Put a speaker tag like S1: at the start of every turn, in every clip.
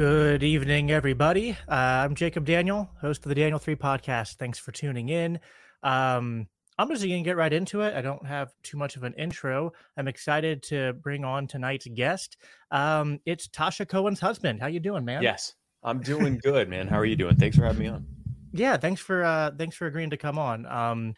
S1: Good evening, everybody. Uh, I'm Jacob Daniel, host of the Daniel 3 podcast. Thanks for tuning in. Um, I'm just going to get right into it. I don't have too much of an intro. I'm excited to bring on tonight's guest. Um, it's Tasha Cohen's husband. How you doing, man?
S2: Yes, I'm doing good, man. How are you doing? Thanks for having me on.
S1: Yeah, thanks for uh, thanks for agreeing to come on. Um,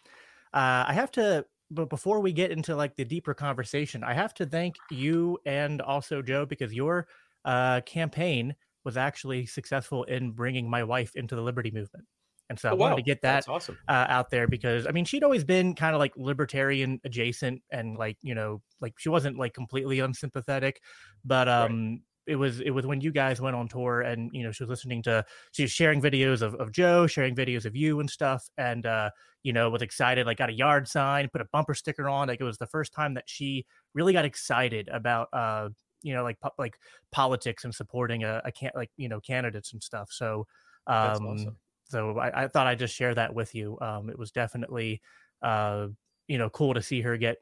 S1: uh, I have to, but before we get into like the deeper conversation, I have to thank you and also Joe because your uh, campaign was actually successful in bringing my wife into the liberty movement. And so I
S2: Oh,
S1: wanted
S2: wow.
S1: to get that
S2: awesome.
S1: uh, out there because I mean she'd always been kind of like libertarian adjacent and like you know like she wasn't like completely unsympathetic, but
S2: Right.
S1: um it was it was when you guys went on tour and you know she was listening to she was sharing videos of, of Joe sharing videos of you and stuff and uh you know was excited like got a yard sign put a bumper sticker on like it was the first time that she really got excited about uh you know like po- like politics and supporting a, a can like you know candidates and stuff so um
S2: awesome.
S1: so I, I thought I'd just share that with you. Um, it was definitely, uh, you know, cool to see her get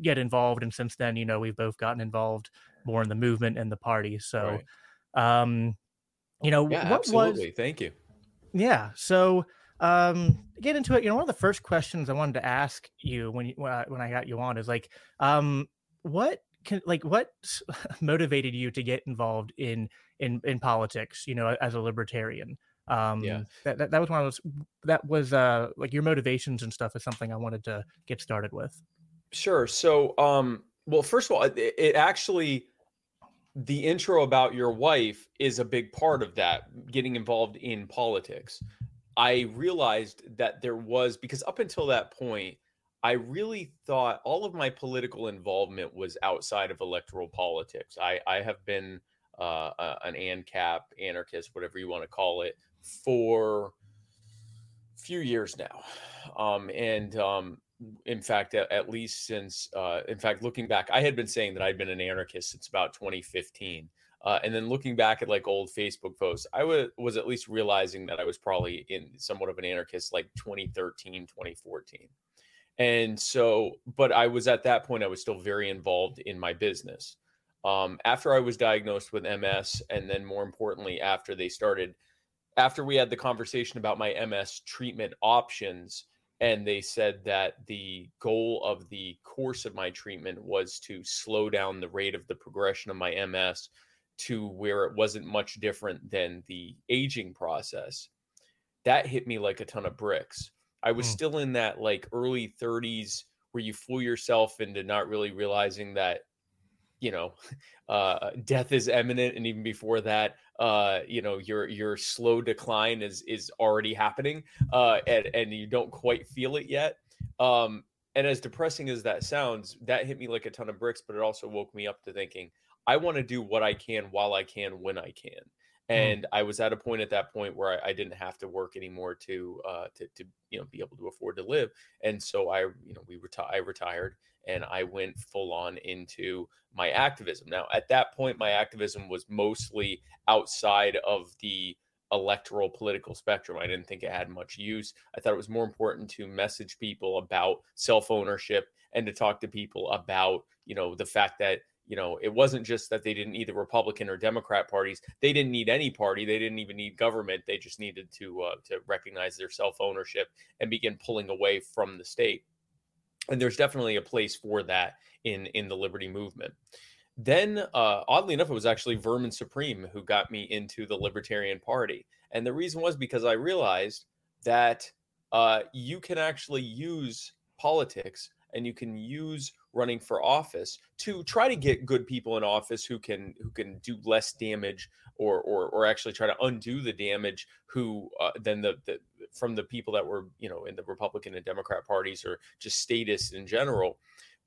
S1: get involved, and since then, you know, we've both gotten involved more in the movement and the party. So, um, you know,
S2: Yeah,
S1: what
S2: absolutely.
S1: was
S2: Thank you.
S1: yeah. So, um, get into it. You know, one of the first questions I wanted to ask you when you, when I, when I got you on is like, um, what can like what motivated you to get involved in in in politics? You know, as a libertarian. Um,
S2: Yeah.
S1: that, that that was one of those that was uh like your motivations and stuff is something I wanted to get started with.
S2: Sure. So, um, well, first of all, it, it actually the intro about your wife is a big part of that getting involved in politics. I realized that there was because up until that point, I really thought all of my political involvement was outside of electoral politics. I, I have been uh, an ANCAP, anarchist, whatever you want to call it, for a few years now. Um, and um, in fact, at, at least since, uh, in fact, looking back, I had been saying that I'd been an anarchist since about 2015. Uh, and then looking back at like old Facebook posts, I was at least realizing that I was probably in somewhat of an anarchist like 2013, 2014. And so, but I was at that point, I was still very involved in my business. Um, after I was diagnosed with MS, and then more importantly, after they started, after we had the conversation about my MS treatment options, and they said that the goal of the course of my treatment was to slow down the rate of the progression of my MS to where it wasn't much different than the aging process. That hit me like a ton of bricks. I was
S1: Mm.
S2: still in that like early 30s where you fool yourself into not really realizing that you know uh death is imminent and even before that uh you know your your slow decline is is already happening uh and and you don't quite feel it yet um and as depressing as that sounds that hit me like a ton of bricks but it also woke me up to thinking i want to do what i can while i can when i can and I was at a point at that point where I, I didn't have to work anymore to uh, to to you know be able to afford to live, and so I you know we reti- I retired and I went full on into my activism. Now at that point, my activism was mostly outside of the electoral political spectrum. I didn't think it had much use. I thought it was more important to message people about self ownership and to talk to people about you know the fact that you know it wasn't just that they didn't need the republican or democrat parties they didn't need any party they didn't even need government they just needed to uh, to recognize their self ownership and begin pulling away from the state. And there's definitely a place for that in in the liberty movement. Then uh, oddly enough it was actually vermin supreme who got me into the libertarian party. And the reason was because i realized that uh, you can actually use politics and you can use running for office to try to get good people in office who can who can do less damage or or, or actually try to undo the damage who uh, than the, the from the people that were you know in the Republican and Democrat parties or just statists in general.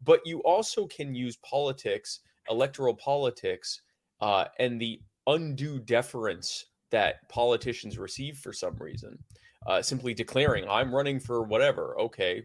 S2: But you also can use politics, electoral politics, uh, and the undue deference that politicians receive for some reason. Uh, simply declaring, I'm running for whatever. Okay,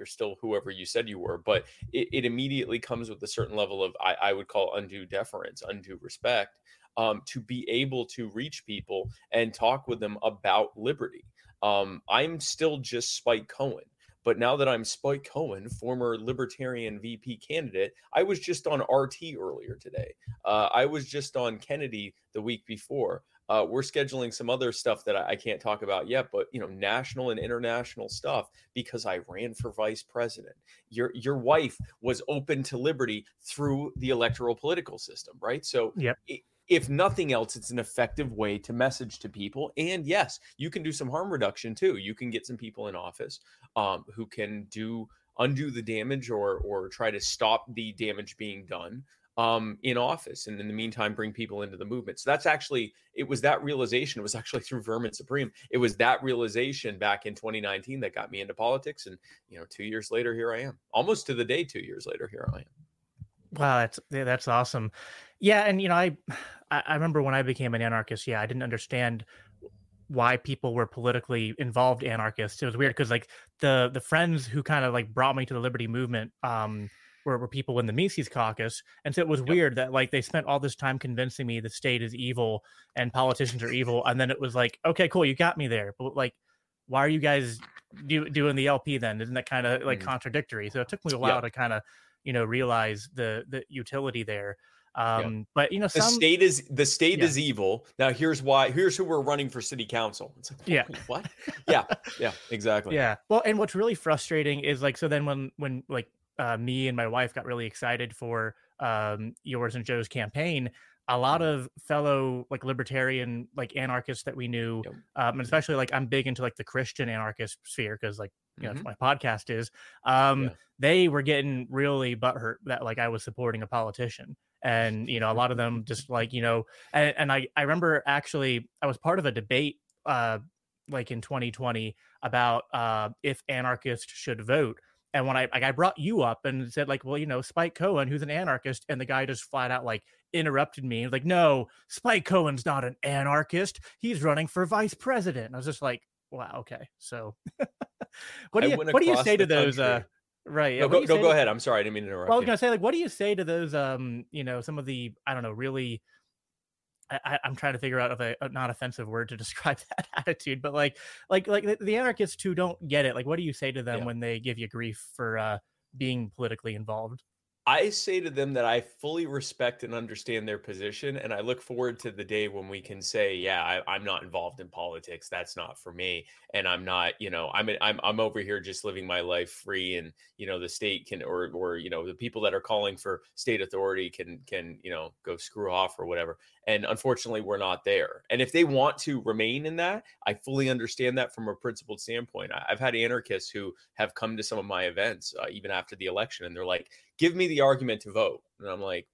S2: you're still whoever you said you were, but it, it immediately comes with a certain level of I, I would call undue deference, undue respect, um, to be able to reach people and talk with them about liberty. Um, I'm still just Spike Cohen. But now that I'm Spike Cohen, former Libertarian VP candidate, I was just on RT earlier today. Uh, I was just on Kennedy the week before. Uh, we're scheduling some other stuff that I, I, can't talk about yet, but you know, national and international stuff because I ran for vice president. Your your wife was open to liberty through the electoral political system, right? So,
S1: yep.
S2: It, if nothing else, it's an effective way to message to people. And yes, you can do some harm reduction too. You can get some people in office um, who can do undo the damage or or try to stop the damage being done um, in office and in the meantime bring people into the movement. So that's actually it was that realization it was actually through vermin supreme it was that realization back in 2019 that got me into politics and you know two years later here i am. Almost to the day two years later here i am.
S1: Wow that's that's awesome. Yeah and you know i i remember when i became an anarchist yeah i didn't understand why people were politically involved anarchists. It was weird because like the the friends who kind of like brought me to the liberty movement um were, were people in the Mises caucus. And so it was yep. weird that like they spent all this time convincing me the state is evil and politicians are evil. And then it was like, okay, cool, you got me there. But like, why are you guys do, doing the LP then? Isn't that kind of like mm. contradictory? So it took me a while yep. to kind of, you know, realize the the utility there. Um, yeah. but you know,
S2: some, the state is the state yeah. is evil. Now here's why. Here's who we're running for city council. It's like,
S1: yeah,
S2: what? yeah, yeah, exactly.
S1: Yeah. Well, and what's really frustrating is like, so then when when like uh, me and my wife got really excited for um, yours and Joe's campaign, a lot mm-hmm. of fellow like libertarian like anarchists that we knew, yep. um, and especially like I'm big into like the Christian anarchist sphere because like you know mm-hmm. that's my podcast is. Um, yeah. They were getting really butthurt that like I was supporting a politician, and you know a lot of them just like you know, and, and I I remember actually I was part of a debate uh like in 2020 about uh if anarchists should vote and when I like I brought you up and said like, well, you know, Spike Cohen, who's an anarchist, and the guy just flat out like interrupted me. Like, no, Spike Cohen's not an anarchist. He's running for vice president. And I was just like, wow, okay. So, what do you what do you say to those? Uh, right?
S2: No, go, go, go ahead. I'm sorry, I didn't mean to interrupt.
S1: Well, I was gonna say like, what do you say to those? Um, you know, some of the I don't know, really I, am trying to figure out a, a not offensive word to describe that attitude, but like, like, like the, the, anarchists who don't get it, like, what do you say to them yeah. when they give you grief for uh, being politically involved?
S2: I say to them that I fully respect and understand their position, and I look forward to the day when we can say, "Yeah, I, am not involved in politics. That's not for me, and I'm not, you know, I'm I'm I'm over here just living my life free, and you know, the state can, or or you know, the people that are calling for state authority can can you know go screw off or whatever." And unfortunately, we're not there. And if they want to remain in that, I fully understand that from a principled standpoint. I, have had anarchists who have come to some of my events uh, even after the election, and they're like give me the argument to vote. And I'm like,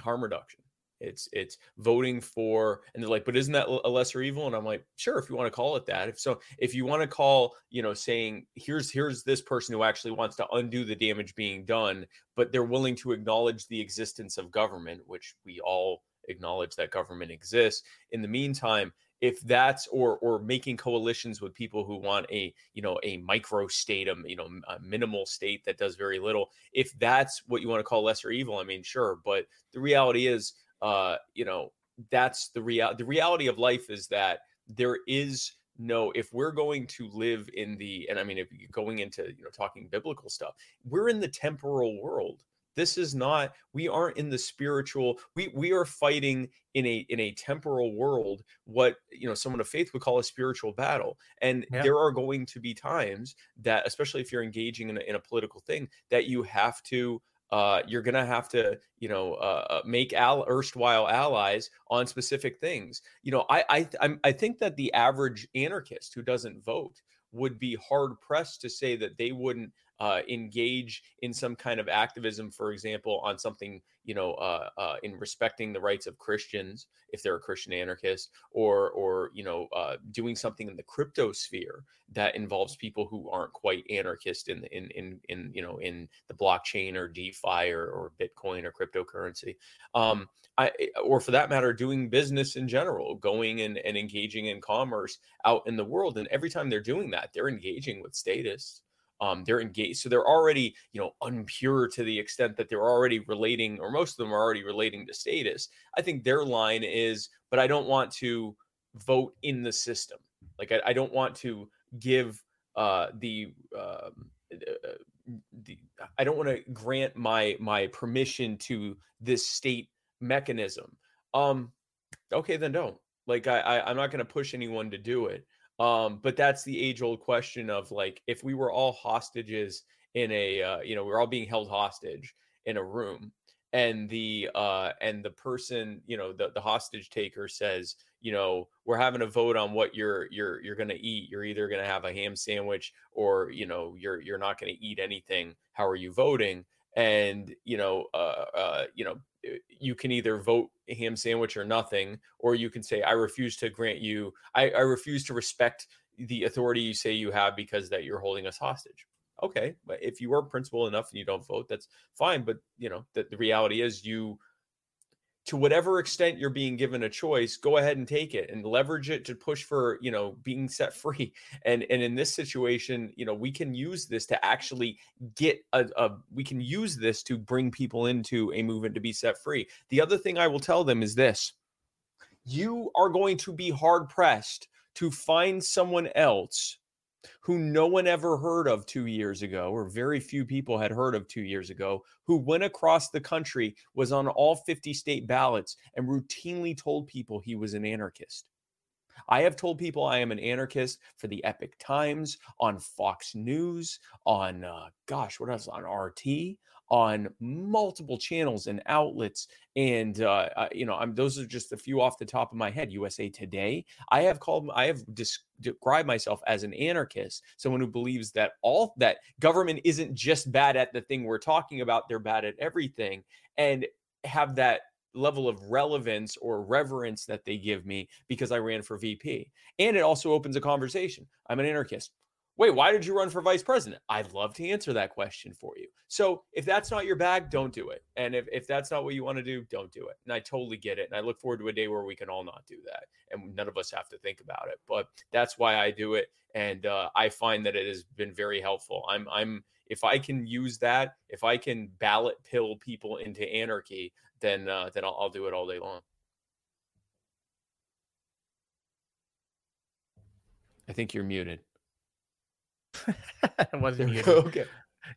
S2: harm reduction. It's it's voting for, and they're like, but isn't that a lesser evil? And I'm like, sure, if you want to call it that. If so, if you want to call, you know, saying here's here's this person who actually wants to undo the damage being done, but they're willing to acknowledge the existence of government, which we all acknowledge that government exists. In the meantime, if that's or or making coalitions with people who want a you know a micro state a you know a minimal state that does very little if that's what you want to call lesser evil i mean sure but the reality is uh you know that's the real the reality of life is that there is no if we're going to live in the and i mean if you're going into you know talking biblical stuff we're in the temporal world this is not we aren't in the spiritual we we are fighting in a in a temporal world what you know someone of faith would call a spiritual battle and yeah. there are going to be times that especially if you're engaging in a, in a political thing that you have to uh, you're gonna have to, you know, uh, uh make al- erstwhile allies on specific things. You know, I I I'm, I think that the average anarchist who doesn't vote would be hard pressed to say that they wouldn't uh, engage in some kind of activism, for example, on something, you know, uh, uh, in respecting the rights of Christians, if they're a Christian anarchist, or, or you know, uh, doing something in the crypto sphere that involves people who aren't quite anarchist in, in, in, in you know, in the blockchain or DeFi or, or Bitcoin or cryptocurrency. Um, I, eh, or for that matter, doing business in general, going and, and engaging in commerce out in the world. And every time they're doing that, they're engaging with statists um, they're engaged so they're already you know unpure to the extent that they're already relating or most of them are already relating to statists. I think their line is but i don't want to vote in the system. Like i, I don't want to give uh, the, um, uh, the i don't want to grant my my permission to this state mechanism. Um okay then don't. Like i, I i'm not going to push anyone to do it um, but that's the age old question of like, if we were all hostages in a, uh, you know, we're all being held hostage in a room and the uh and the person you know the, the hostage taker says you know we're having a vote on what you're you're you're to eat. You're either to have a ham sandwich or you know you're you're not to eat anything. How are you voting and you know uh uh you know uh, you can either vote ham sandwich or nothing, or you can say, I refuse to grant you, I, I refuse to respect the authority you say you have because that you're holding us hostage. Okay, but if you are principled enough and you don't vote, that's fine. But you know that the reality is you to whatever extent you're being given a choice go ahead and take it and leverage it to push for you know being set free. And and in this situation you know we can use this to actually get a, a, we can use this to bring people into a movement to be set free. The other thing i will tell them is this. You are going to be hard pressed to find someone else who no one ever heard of two years ago, or very few people had heard of two years ago, who went across the country, was on all 50 state ballots, and routinely told people he was an anarchist. I have told people I am an anarchist for the Epoch Times, on Fox News, on uh, gosh, what else? On RT, on multiple channels and outlets. And uh, uh, you know, I'm those are just a few off the top of my head. USA Today. I have called. I have described myself as an anarchist, someone who believes that all that government isn't just bad at the thing we're talking about; they're bad at everything, and have that level of relevance or reverence that they give me because I ran for VP. And it also opens a conversation. I'm an anarchist. Wait, why did you run for vice president? I'd love to answer that question for you. So if that's not your bag, don't do it. And if, if that's not what you want to do, don't do it. And I totally get it. And I look forward to a day where we can all not do that. And none of us have to think about it. But that's why I do it. And uh, I find that it has been very helpful. I'm, I'm, if I can use that, if I can ballot pill people into anarchy, then, uh, then I'll, I'll do it all day long. I think you're muted.
S1: I wasn't muted. okay.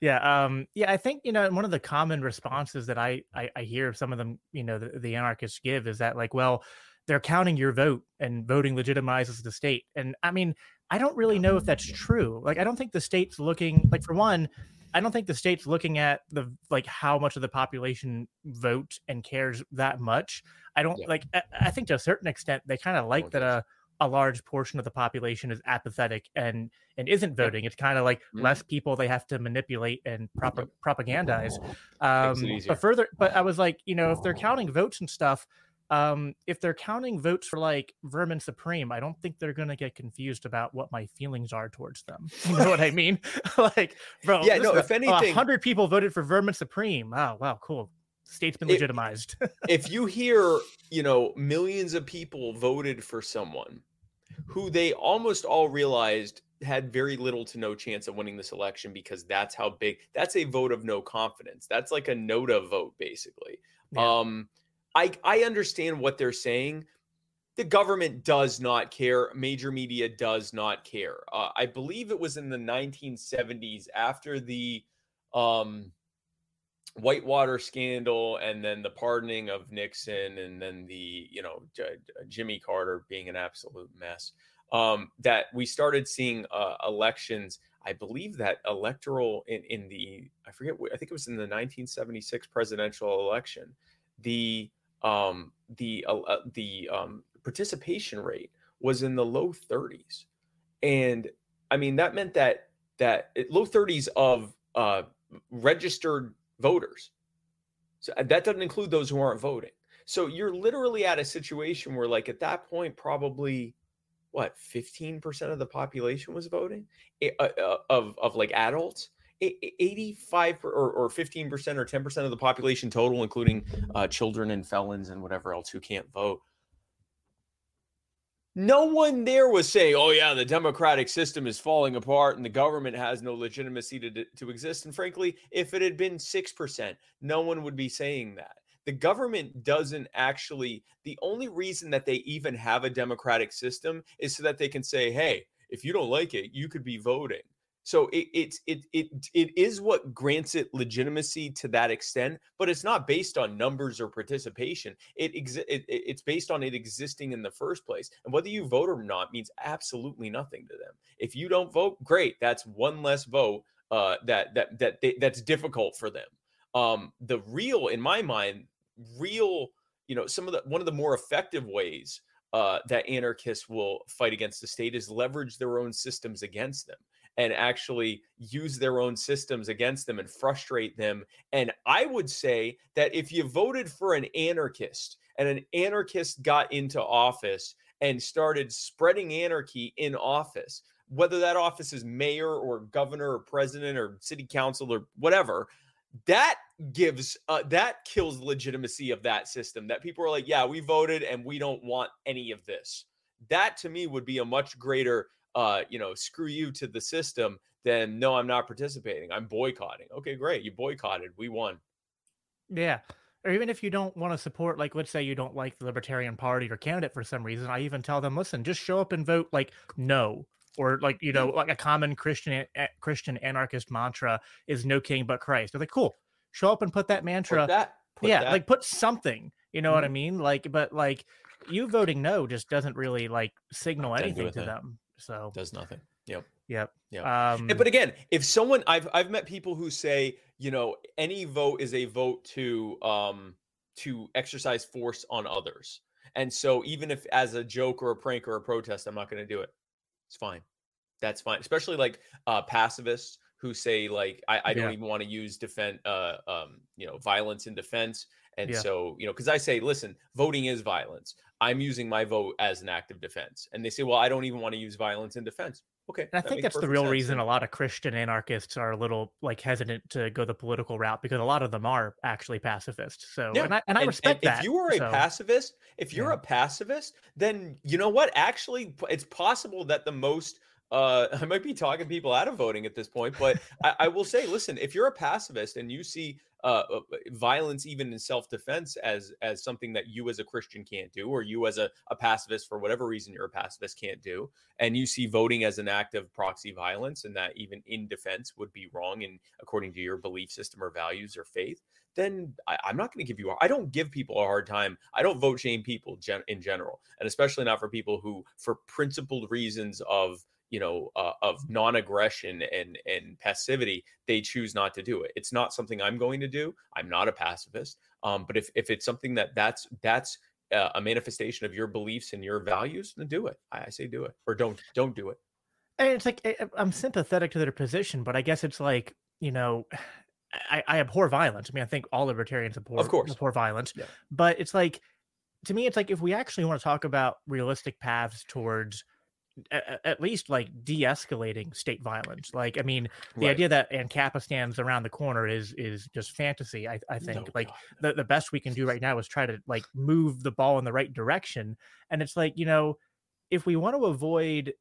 S1: Yeah, um, yeah, I think you know one of the common responses that I I, I hear some of them, you know, the, the, anarchists give is that like, well, they're counting your vote and voting legitimizes the state. And I mean, I don't really know if that's true. Like, I don't think the state's looking like for one, I don't think the state's looking at the like how much of the population vote and cares that much. I don't yeah. like. I, I, think to a certain extent they kind of like that. Uh, a large portion of the population is apathetic and and isn't voting. It's kind of like mm-hmm. less people they have to manipulate and prop- propagandize. Um, but further, but I was like, you know, if they're counting votes and stuff, um, if they're counting votes for like Vermin Supreme, I don't think they're gonna get confused about what my feelings are towards them. You know what I mean? like, bro,
S2: yeah, no. If anything,
S1: hundred people voted for Vermin Supreme. Oh, wow, cool state's been legitimized.
S2: If, if you hear, you know, millions of people voted for someone who they almost all realized had very little to no chance of winning this election because that's how big that's a vote of no confidence. That's like a NOTA vote, basically. Yeah. Um, I I understand what they're saying. The government does not care. Major media does not care. Uh, I believe it was in the 1970s after the um, Whitewater scandal and then the pardoning of Nixon and then the, you know, J- Jimmy Carter being an absolute mess. Um, that we started seeing uh, elections. I believe that electoral in, in the, I forget, I think it was in the 1976 presidential election. The, um, the, uh, uh, the um, participation rate was in the low 30s. And I mean, that meant that, that low 30s of uh, registered voters. So uh, that doesn't include those who aren't voting. So you're literally at a situation where, like, at that point, probably what 15% of the population was voting uh, uh, of, of like adults 85 or, or 15% or 10% of the population total including uh, children and felons and whatever else who can't vote no one there was saying, oh, yeah, the democratic system is falling apart and the government has no legitimacy to, to exist. And frankly, if it had been 6%, no one would be saying that. The government doesn't actually, the only reason that they even have a democratic system is so that they can say, hey, if you don't like it, you could be voting. So it, it it it it is what grants it legitimacy to that extent, but it's not based on numbers or participation. It, exi- it it's based on it existing in the first place, and whether you vote or not means absolutely nothing to them. If you don't vote, great, that's one less vote uh, that that that they, that's difficult for them. Um, the real, in my mind, real, you know, some of the one of the more effective ways uh, that anarchists will fight against the state is leverage their own systems against them and actually use their own systems against them and frustrate them. And I would say that if you voted for an anarchist and an anarchist got into office and started spreading anarchy in office, whether that office is mayor or governor or president or city council or whatever, that gives uh, that kills legitimacy of that system. That people are like, yeah, we voted and we don't want any of this. That to me would be a much greater uh, you know, screw you to the system, then no, I'm not participating. I'm boycotting. Okay, great. You boycotted. We won.
S1: Yeah. Or even if you don't want to support, like, let's say you don't like the Libertarian Party or candidate for some reason, I even tell them, listen, just show up and vote like no, or like you know, like a common Christian Christian anarchist mantra is "No king but Christ." They're like, cool, show up and put that mantra.
S2: Put that,
S1: put yeah, that. like put something. You know mm-hmm. what I mm-hmm. mean? Like, but like you voting no just doesn't really like signal anything to them. So
S2: does nothing. Yep.
S1: Yep.
S2: Yeah. Um, but again, if someone I've I've met people who say, you know, any vote is a vote to um to exercise force on others. And so even if as a joke or a prank or a protest, I'm not going to do it. It's fine. That's fine. Especially like uh pacifists who say like I, I don't yeah. even want to use defend uh um you know violence in defense. And yeah. so, you know, because I say, listen, voting is violence. I'm using my vote as an act of defense. And they say, well, I don't even want to use violence in defense. Okay.
S1: And I that think that's the real sense. reason a lot of Christian anarchists are a little like hesitant to go the political route because a lot of them are actually pacifists. So, yeah. and I, and I and, respect and
S2: that. If you are a so, pacifist, if you're yeah. a pacifist, then you know what? Actually, it's possible that the most uh, I might be talking people out of voting at this point, but I, I, will say, listen, if you're a pacifist and you see uh, uh, violence even in self-defense as as something that you as a christian can't do or you as a, a pacifist for whatever reason you're a pacifist can't do and you see voting as an act of proxy violence and that even in defense would be wrong and according to your belief system or values or faith then I, am not going to give you. I don't give people a hard time. I don't vote shame people gen, in general, and especially not for people who, for principled reasons of you know uh, of non-aggression and and passivity they choose not to do it it's not something i'm going to do i'm not a pacifist um, but if if it's something that that's that's uh, a manifestation of your beliefs and your values then do it I, I say do it or don't don't do it
S1: and it's like eh, i'm sympathetic to their position but i guess it's like you know I, I abhor violence. I mean, I think all libertarians abhor,
S2: of course,
S1: abhor violence. Yeah. But it's like, to me, it's like if we actually want to talk about realistic paths towards at, at least like de-escalating state violence. Like, I mean, the
S2: Right.
S1: idea that Ancapistan around the corner is is just fantasy. I, I think
S2: No,
S1: like
S2: God.
S1: the, the best we can do right now is try to like move the ball in the right direction. And it's like, you know, if we want to avoid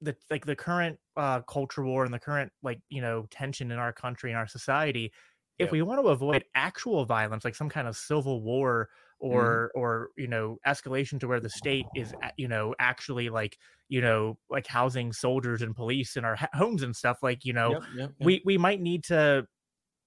S1: the like the current uh culture war and the current like, you know, tension in our country and our society, if
S2: Yeah.
S1: we want to avoid actual violence, like some kind of civil war
S2: Mm-hmm.
S1: or or you know escalation to where the state is you know actually like you know like housing soldiers and police in our ha- homes and stuff like you know
S2: Yep, yep, yep.
S1: we we might need to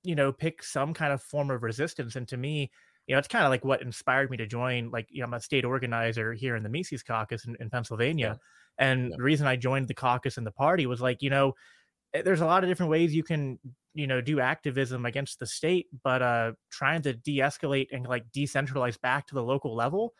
S1: you know pick some kind of form of resistance and to me you know it's kind of like what inspired me to join like you know i'm a state organizer here in the mises caucus in, in pennsylvania and the reason i joined the caucus and the party was like you know there's a lot of different ways you can you know do activism against the state but uh trying to de-escalate and like decentralize back to the local level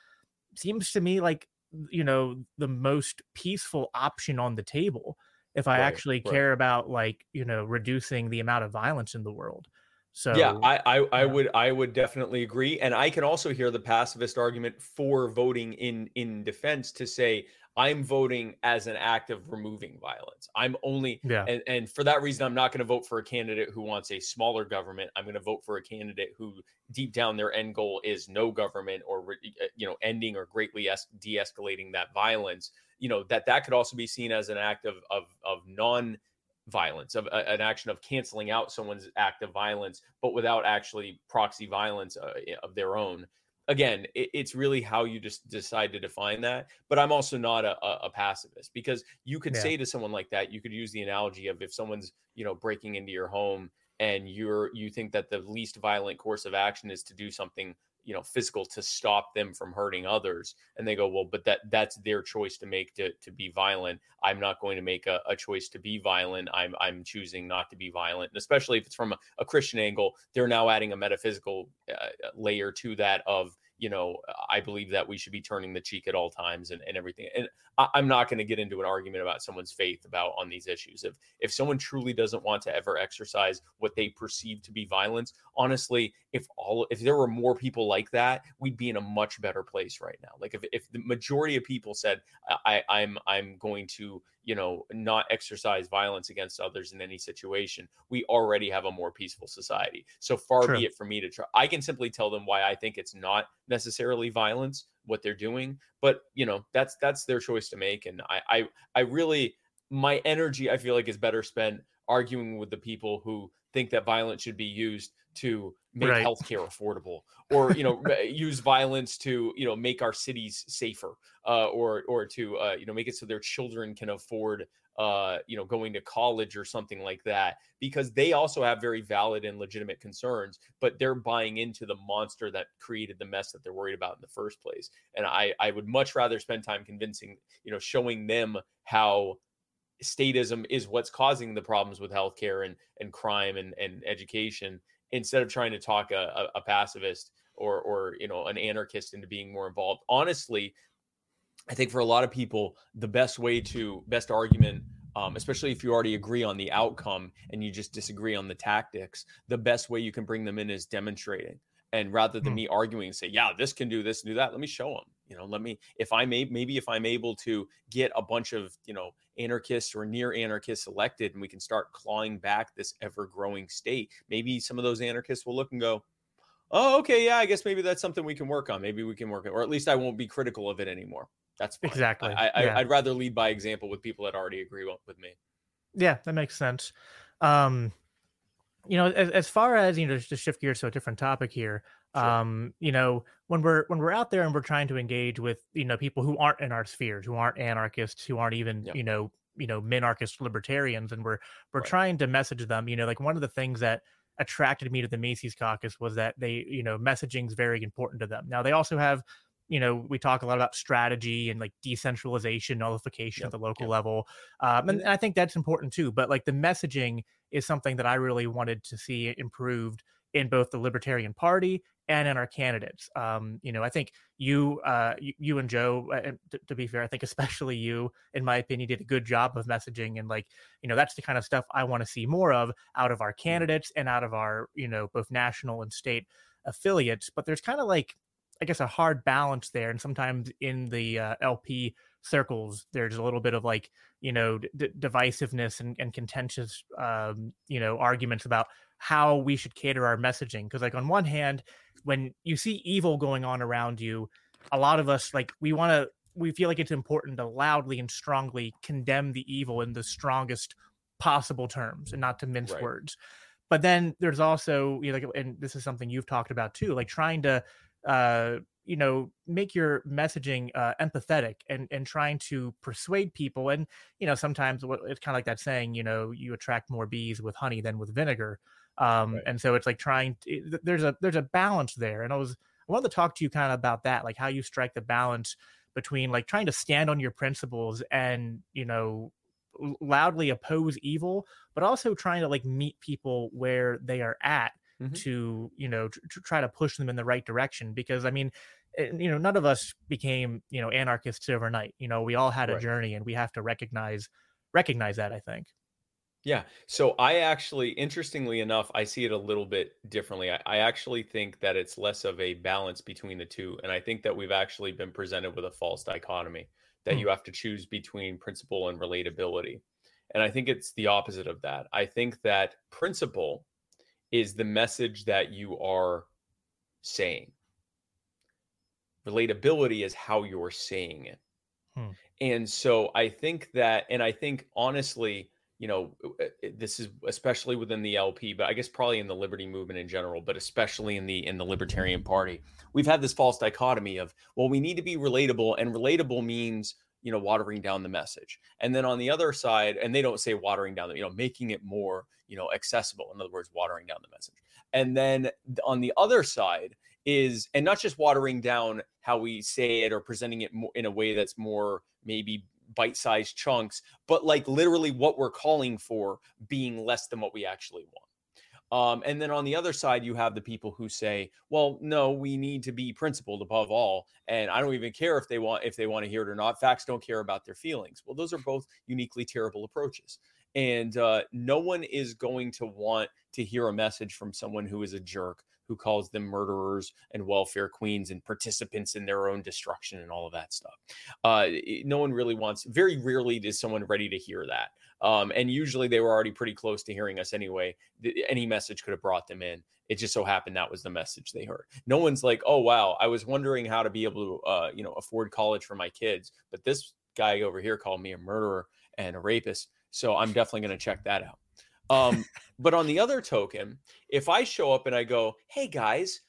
S1: seems to me like you know the most peaceful option on the table if i
S2: Right,
S1: actually
S2: right.
S1: care about like you know reducing the amount of violence in the world so
S2: yeah, I I, I
S1: yeah.
S2: would I would definitely agree, and I can also hear the pacifist argument for voting in in defense to say I'm voting as an act of removing violence. I'm only
S1: yeah
S2: and, and for that reason, I'm not going to vote for a candidate who wants a smaller government. I'm going to vote for a candidate who, deep down, their end goal is no government or uh, you know ending or greatly es- de-escalating that violence. You know that that could also be seen as an act of of of non violence of uh, an action of canceling out someone's act of violence but without actually proxy violence uh, of their own again it, it's really how you just decide to define that but i'm also not a, a, a pacifist because you could
S1: Yeah.
S2: say to someone like that you could use the analogy of if someone's you know breaking into your home and you're you think that the least violent course of action is to do something you know physical to stop them from hurting others and they go well but that that's their choice to make to, to be violent. I'm not going to make a, a choice to be violent. I'm i'm choosing not to be violent. And especially if it's from a, a christian angle they're now adding a metaphysical uh, layer to that of you know i believe that we should be turning the cheek at all times and, and everything and I, i'm not going to get into an argument about someone's faith about on these issues. If if someone truly doesn't want to ever exercise what they perceive to be violence honestly if all if there were more people like that we'd be in a much better place right now. Like if, if the majority of people said I- i'm i'm going to you know not exercise violence against others in any situation we already have a more peaceful society so far
S1: True.
S2: be it for me to try i can simply tell them why i think it's not necessarily violence what they're doing but you know that's that's their choice to make and i i, I really my energy i feel like is better spent arguing with the people who think that violence should be used to make
S1: Right.
S2: healthcare affordable or you know use violence to you know make our cities safer uh, or or to uh, you know make it so their children can afford uh, you know going to college or something like that because they also have very valid and legitimate concerns but they're buying into the monster that created the mess that they're worried about in the first place and i i would much rather spend time convincing you know showing them how statism is what's causing the problems with healthcare and and crime and and education instead of trying to talk a, a, a pacifist or or you know an anarchist into being more involved honestly i think for a lot of people the best way to best argument um, especially if you already agree on the outcome and you just disagree on the tactics the best way you can bring them in is demonstrating and rather than
S1: Hmm.
S2: me arguing and say yeah this can do this and do that let me show them you know let me if i may maybe if i'm able to get a bunch of you know anarchists or near anarchists elected and we can start clawing back this ever growing state maybe some of those anarchists will look and go oh okay yeah i guess maybe that's something we can work on. Maybe we can work on or at least i won't be critical of it anymore. That's fine.
S1: Exactly,
S2: I, I,
S1: yeah.
S2: i'd rather lead by example with people that already agree with with me.
S1: Yeah that makes sense. Um you know as, as far as you know just to shift gears to a different topic here
S2: Sure.
S1: um you know when we're when we're out there and we're trying to engage with you know people who aren't in our spheres who aren't anarchists who aren't even
S2: Yeah.
S1: you know you know minarchist libertarians and we're we're
S2: Right.
S1: trying to message them you know like one of the things that attracted me to the Mises caucus was that they you know messaging is very important to them now they also have you know we talk a lot about strategy and like decentralization nullification
S2: Yep,
S1: at the local
S2: yep.
S1: level um, and i think that's important too but like the messaging is something that i really wanted to see improved in both the libertarian party and in our candidates. Um, you know i think you uh, you, you and joe uh, to, to be fair i think especially you in my opinion did a good job of messaging and like you know that's the kind of stuff i want to see more of out of our candidates and out of our you know both national and state affiliates. But there's kind of like I guess a hard balance there, and sometimes in the uh, LP circles there's a little bit of like you know d- divisiveness and, and contentious um, you know arguments about how we should cater our messaging because like on one hand when you see evil going on around you a lot of us like we want to we feel like it's important to loudly and strongly condemn the evil in the strongest possible terms and not to mince right. words but then there's also you know like and this is something you've talked about too like trying to uh you know make your messaging uh, empathetic and and trying to persuade people and you know sometimes it's kind of like that saying you know you attract more bees with honey than with vinegar um right. and so it's like trying to, there's a there's a balance there and i was i wanted to talk to you kind of about that like how you strike the balance between like trying to stand on your principles and you know loudly oppose evil but also trying to like meet people where they are at mm-hmm. to you know to, to try to push them in the right direction because i mean eh, you know none of us became you know anarchists overnight you know we all had a right. journey and we have to recognize recognize that i think
S2: yeah so i actually interestingly enough i see it a little bit differently I, I, actually think that it's less of a balance between the two and i think that we've actually been presented with a false dichotomy that hmm. you have to choose between principle and relatability and i think it's the opposite of that i think that principle is the message that you are saying. Relatability is how you're saying it. Hmm. And so I think that, and I think honestly, you know, uh, uh, this is especially within the LP, but I guess probably in the liberty movement in general, but especially in the in the Libertarian Party, we've had this false dichotomy of, well, we need to be relatable, and relatable means you know watering down the message and then on the other side and they don't say watering down the you know making it more you know accessible in other words watering down the message and then on the other side is and not just watering down how we say it or presenting it in a way that's more maybe bite-sized chunks but like literally what we're calling for being less than what we actually want um, and then on the other side, you have the people who say, "Well, no, we need to be principled above all, and I don't even care if they want if they want to hear it or not. Facts don't care about their feelings." Well, those are both uniquely terrible approaches, and uh, no one is going to want to hear a message from someone who is a jerk who calls them murderers and welfare queens and participants in their own destruction and all of that stuff. Uh, no one really wants. Very rarely is someone ready to hear that. Um, and usually they were already pretty close to hearing us anyway. Any message could have brought them in. It just so happened that was the message they heard. No one's like, "Oh wow, I was wondering how to be able to, uh, you know, afford college for my kids," but this guy over here called me a murderer and a rapist. So I'm definitely going to check that out. Um, but on the other token, if I show up and I go, "Hey guys,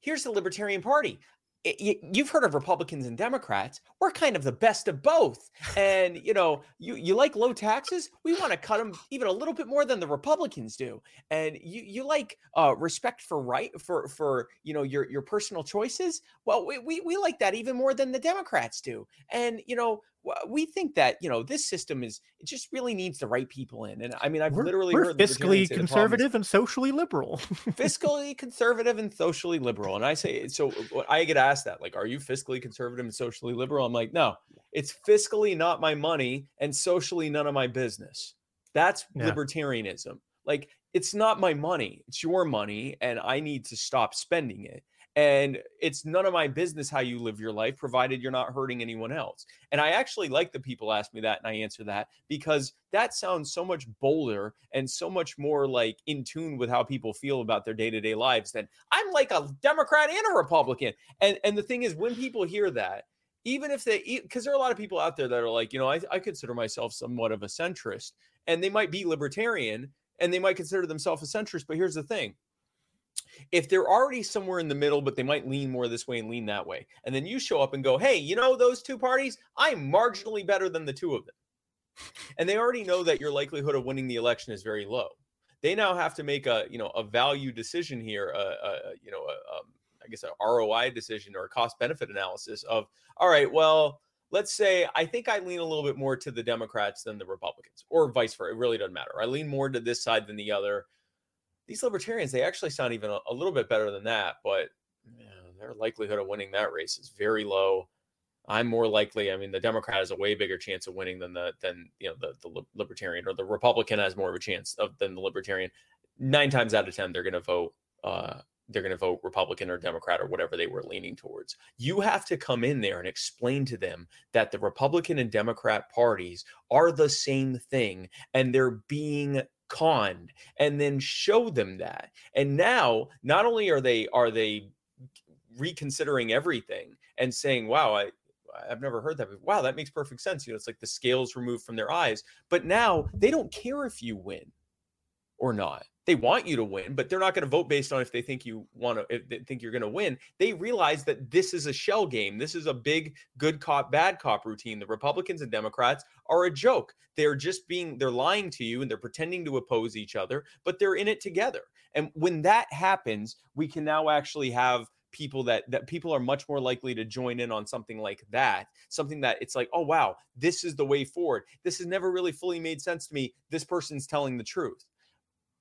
S2: here's the Libertarian Party you've heard of Republicans and Democrats. We're kind of the best of both. And you know, you you like low taxes. We want to cut them even a little bit more than the Republicans do. And you you like uh, respect for right for for you know your your personal choices. Well, we, we we like that even more than the Democrats do. And you know, we think that you know this system is it just really needs the right people in and i mean i've
S1: we're,
S2: literally
S1: we're fiscally conservative and socially liberal.
S2: fiscally conservative and socially liberal and i say so uh, i get asked that like are you fiscally conservative and socially liberal? I'm like no it's fiscally not my money and socially none of my business. That's yeah. libertarianism. Like it's not my money it's your money and i need to stop spending it and it's none of my business how you live your life, provided you're not hurting anyone else. And I actually like the people ask me that and I answer that because that sounds so much bolder and so much more like in tune with how people feel about their day-to-day lives than I'm like a Democrat and a Republican. And and the thing is when people hear that, even if they because there are a lot of people out there that are like, you know, I, I consider myself somewhat of a centrist, and they might be libertarian and they might consider themselves a centrist, but here's the thing if they're already somewhere in the middle, but they might lean more this way and lean that way, and then you show up and go, hey, you know, those two parties, I'm marginally better than the two of them. And they already know that your likelihood of winning the election is very low. They now have to make a, you know, a value decision here, uh, uh, you know, a, um, I guess a ROI decision or a cost benefit analysis of, all right, well, let's say I think I lean a little bit more to the Democrats than the Republicans, or vice versa. It really doesn't matter. I lean more to this side than the other these libertarians, they actually sound even a, a little bit better than that, but their likelihood of winning that race is very low. I'm more likely. I mean, the Democrat has a way bigger chance of winning than the than you know the the Libertarian or the Republican has more of a chance of than the Libertarian. Nine times out of ten, they're going to vote uh, they're going to vote Republican or Democrat or whatever they were leaning towards. You have to come in there and explain to them that the Republican and Democrat parties are the same thing and they're being conned and then show them that. And now not only are they are they reconsidering everything and saying, wow, I I've never heard that. Wow, that makes perfect sense. You know, it's like the scales removed from their eyes. But now they don't care if you win or not. They want you to win, but they're not going to vote based on if they think you want to, if they think you're going to win. They realize that this is a shell game. This is a big good cop, bad cop routine. The Republicans and Democrats are a joke. They're just being, they're lying to you and they're pretending to oppose each other, but they're in it together. And when that happens, we can now actually have people that that people are much more likely to join in on something like that something that it's like oh wow this is the way forward this has never really fully made sense to me this person's telling the truth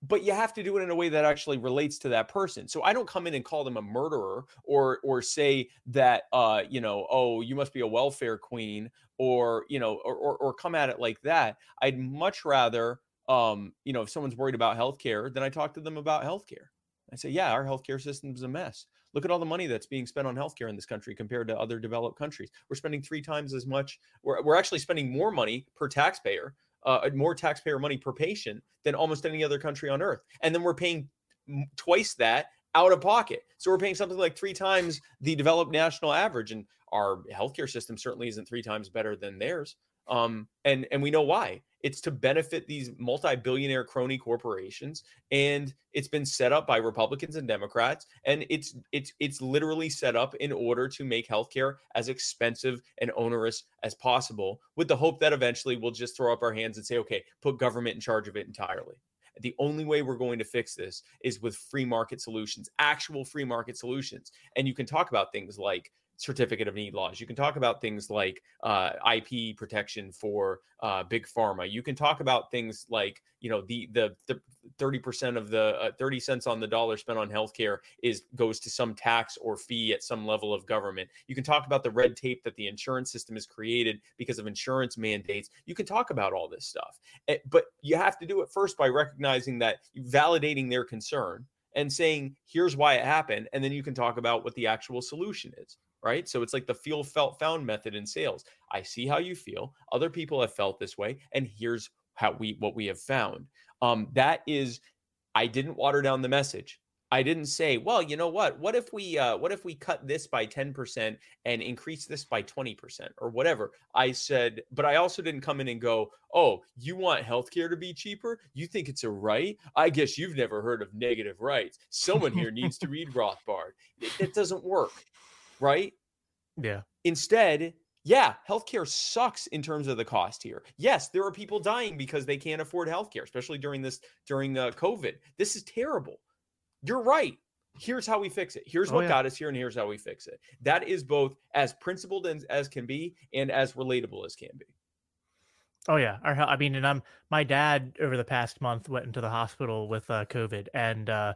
S2: but you have to do it in a way that actually relates to that person. So I don't come in and call them a murderer or or say that uh you know oh you must be a welfare queen or you know or or, or come at it like that. I'd much rather um you know if someone's worried about healthcare then I talk to them about healthcare. I say yeah our healthcare system is a mess. Look at all the money that's being spent on healthcare in this country compared to other developed countries. We're spending three times as much. We're, we're actually spending more money per taxpayer uh, more taxpayer money per patient than almost any other country on earth. And then we're paying twice that out of pocket. So we're paying something like three times the developed national average. And our healthcare system certainly isn't three times better than theirs. Um, and and we know why. It's to benefit these multi-billionaire crony corporations, and it's been set up by Republicans and Democrats, and it's it's it's literally set up in order to make healthcare as expensive and onerous as possible, with the hope that eventually we'll just throw up our hands and say, okay, put government in charge of it entirely. The only way we're going to fix this is with free market solutions, actual free market solutions. And you can talk about things like certificate of need laws. You can talk about things like uh, IP protection for uh, big pharma. You can talk about things like you know the the thirty percent of the uh, thirty cents on the dollar spent on healthcare is goes to some tax or fee at some level of government. You can talk about the red tape that the insurance system has created because of insurance mandates. You can talk about all this stuff, eh, but you have to do it first by recognizing that validating their concern and saying here's why it happened and then you can talk about what the actual solution is right? So it's like the feel felt found method in sales. I see how you feel. Other people have felt this way, and here's how we what we have found. Um, that is, I didn't water down the message. I didn't say, well, you know what? What if we uh, what if we cut this by 10% and increase this by 20% or whatever? I said, but I also didn't come in and go, oh, you want healthcare to be cheaper? You think it's a right? I guess you've never heard of negative rights. Someone here needs to read Rothbard. It, it doesn't work right?
S1: Yeah.
S2: Instead, yeah, healthcare sucks in terms of the cost here. Yes, there are people dying because they can't afford healthcare, especially during this during uh, COVID. This is terrible. You're right. Here's how we fix it. Here's oh, what yeah. got us here, and here's how we fix it. That is both as principled as, as can be and as relatable as can be.
S1: Oh yeah, Our, I mean, and I'm my dad over the past month went into the hospital with uh, COVID, and uh,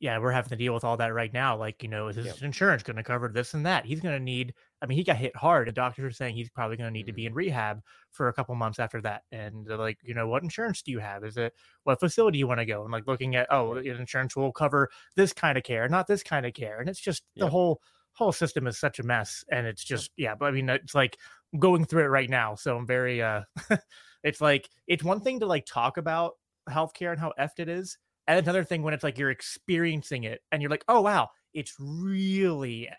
S1: yeah, we're having to deal with all that right now. Like, you know, is his yep. insurance going to cover this and that? He's going to need, I mean, he got hit hard. The doctors are saying he's probably going to need mm-hmm. to be mm-hmm. in rehab for a couple months after that. And they're like, you know, what insurance do you have? Is it what facility you want to go? And like looking at, oh, insurance will cover this kind of care, not this kind of care. And it's just yep. the whole, whole system is such a mess. And it's just, yeah, but I mean, it's like going through it right now. So I'm very, uh, it's like, it's one thing to like talk about healthcare and how effed it is and another thing when it's like you're experiencing it and you're like, oh wow, it's really. Eh,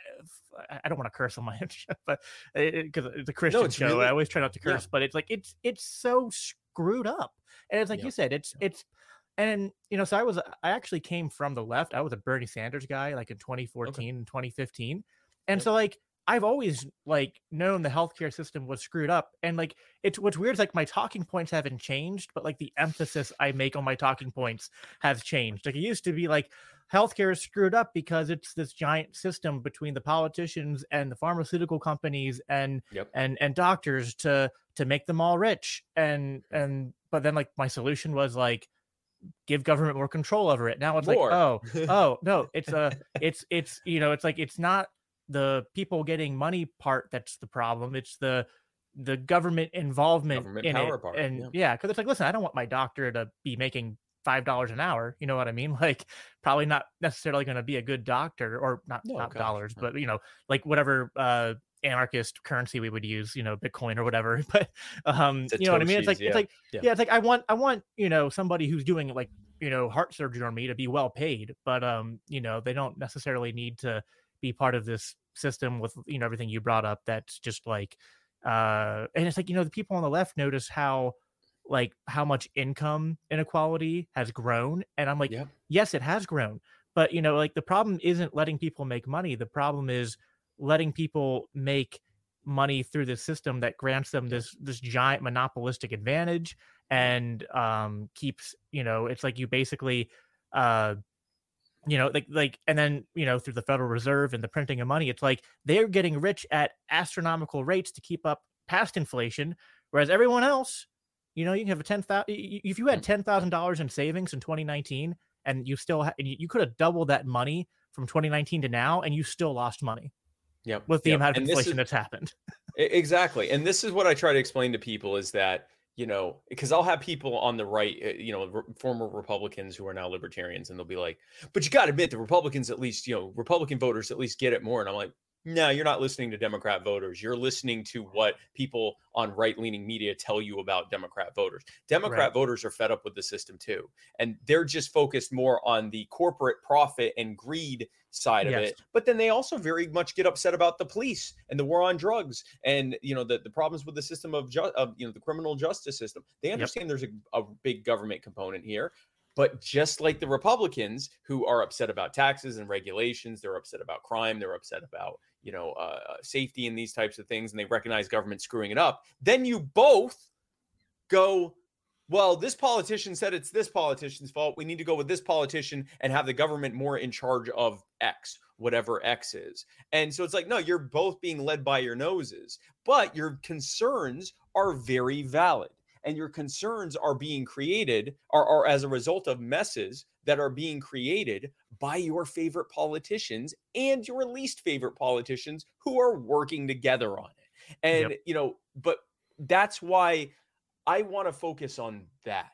S1: I don't want to curse on my show, but eh, eh, because it, it's a Christian no, it's show, really, I always try not to curse. Yeah. But it's like it's it's so screwed up, and it's like yeah. you said, it's yeah. it's and you know, so I was I actually came from the left. I was a Bernie Sanders guy, like in 2014 okay. and 2015, and so like I've always like known the healthcare system was screwed up. And like it's what's weird is like my talking points haven't changed, but like the emphasis I make on my talking points has changed. Like it used to be like healthcare is screwed up because it's this giant system between the politicians and the pharmaceutical companies and yep. and and doctors to to make them all rich. And and but then like my solution was like give government more control over it. Now it's more. like, oh, oh no, it's uh, a it's it's you know, it's like it's not the people getting money part that's the problem. It's the the government involvement government in it. Part, and yeah, because yeah, it's like, listen, I don't want my doctor to be making five dollars an hour. You know what I mean? Like probably not necessarily going to be a good doctor or not
S2: No,
S1: not
S2: gosh,
S1: dollars,
S2: no.
S1: but you know, like whatever uh anarchist currency we would use, you know, Bitcoin or whatever. But um, you know what I mean? It's like
S2: yeah.
S1: it's like
S2: Yeah.
S1: yeah. it's like I want I want you know somebody who's doing like you know heart surgery on me to be well paid, but um, you know they don't necessarily need to be part of this system with you know everything you brought up. That's just like uh, and it's like you know the people on the left notice how like how much income inequality has grown and i'm like
S2: Yep.
S1: yes it has grown but you know like the problem isn't letting people make money the problem is letting people make money through this system that grants them this this giant monopolistic advantage and um keeps you know it's like you basically uh you know like like and then you know through the federal reserve and the printing of money it's like they're getting rich at astronomical rates to keep up past inflation whereas everyone else you know you can have a 10,000 if you had mm. $10,000 in savings in 2019 and you still ha- and you, could have doubled that money from 2019 to now and you still lost money
S2: Yep.
S1: with the
S2: yep.
S1: amount of
S2: And
S1: inflation
S2: is-
S1: that's happened
S2: Exactly. And this is what I try to explain to people is that, you know, because I'll have people on the right, uh, you know, re- former Republicans who are now libertarians, and they'll be like, but you got to admit the Republicans at least, you know, Republican voters at least get it more. And I'm like, no, you're not listening to Democrat voters. You're listening to what people on right leaning media tell you about Democrat voters. Democrat
S1: Right.
S2: voters are fed up with the system too. And they're just focused more on the corporate profit and greed side of it. But then they also very much get upset about the police and the war on drugs and you know the, the problems with the system of ju- of you know the criminal justice system. They understand there's a, a big government component here. But just like the Republicans who are upset about taxes and regulations, they're upset about crime, they're upset about you know uh, uh, safety and these types of things, and they recognize government screwing it up. Then you both go, well, this politician said it's this politician's fault. We need to go with this politician and have the government more in charge of X, whatever X is. And so it's like, no, you're both being led by your noses, but your concerns are very valid. And your concerns are being created, are, are as a result of messes that are being created by your favorite politicians and your least favorite politicians who are working together on it. And, you know, but that's why I want to focus on that.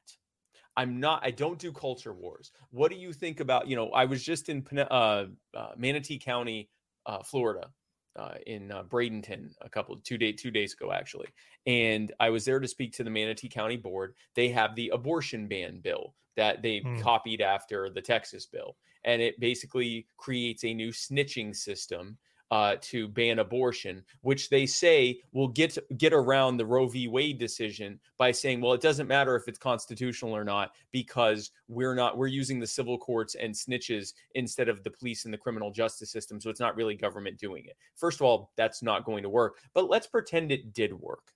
S2: I'm not. I don't do culture wars. What do you think about? You know, I was just in uh, uh, Manatee County, uh, Florida, uh, in uh, Bradenton a couple two day two days ago actually, and I was there to speak to the Manatee County Board. They have the abortion ban bill that they
S1: Hmm.
S2: copied after the Texas bill, and it basically creates a new snitching system uh, to ban abortion, which they say will get get around the Roe v. Wade decision by saying, well, it doesn't matter if it's constitutional or not because we're not we're using the civil courts and snitches instead of the police and the criminal justice system, so it's not really government doing it. First of all, that's not going to work, but let's pretend it did work.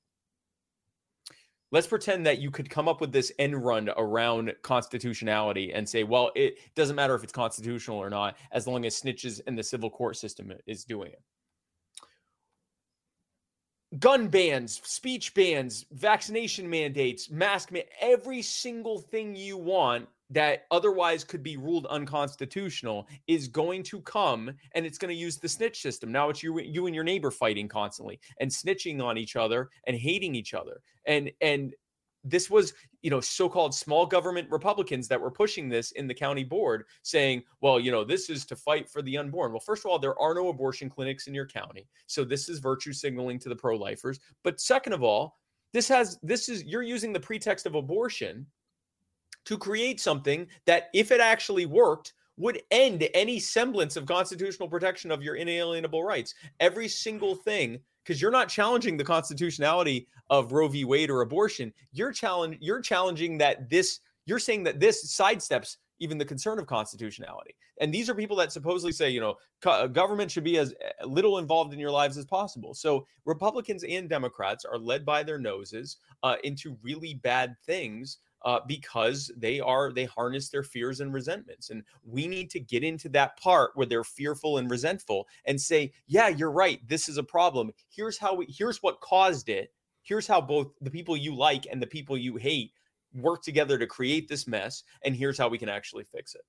S2: Let's pretend that you could come up with this end run around constitutionality and say, well, it doesn't matter if it's constitutional or not, as long as snitches and the civil court system is doing it. Gun bans, speech bans, vaccination mandates, mask man, every single thing you want that otherwise could be ruled unconstitutional is going to come and it's going to use the snitch system. Now it's you you and your neighbor fighting constantly and snitching on each other and hating each other. And and this was, you know, so-called small government Republicans that were pushing this in the county board saying, well, you know, this is to fight for the unborn. Well, first of all, there are no abortion clinics in your county. So this is virtue signaling to the pro-lifers. But second of all, this has this is you're using the pretext of abortion to create something that, if it actually worked, would end any semblance of constitutional protection of your inalienable rights. Every single thing, because you're not challenging the constitutionality of Roe v. Wade or abortion. You're challenge you're challenging that this. You're saying that this sidesteps even the concern of constitutionality. And these are people that supposedly say, you know, co- government should be as uh, little involved in your lives as possible. So Republicans and Democrats are led by their noses uh, into really bad things uh, because they are they harness their fears and resentments and we need to get into that part where they're fearful and resentful and say yeah you're right this is a problem. Here's how we here's what caused it. Here's how both the people you like and the people you hate work together to create this mess and here's how we can actually fix it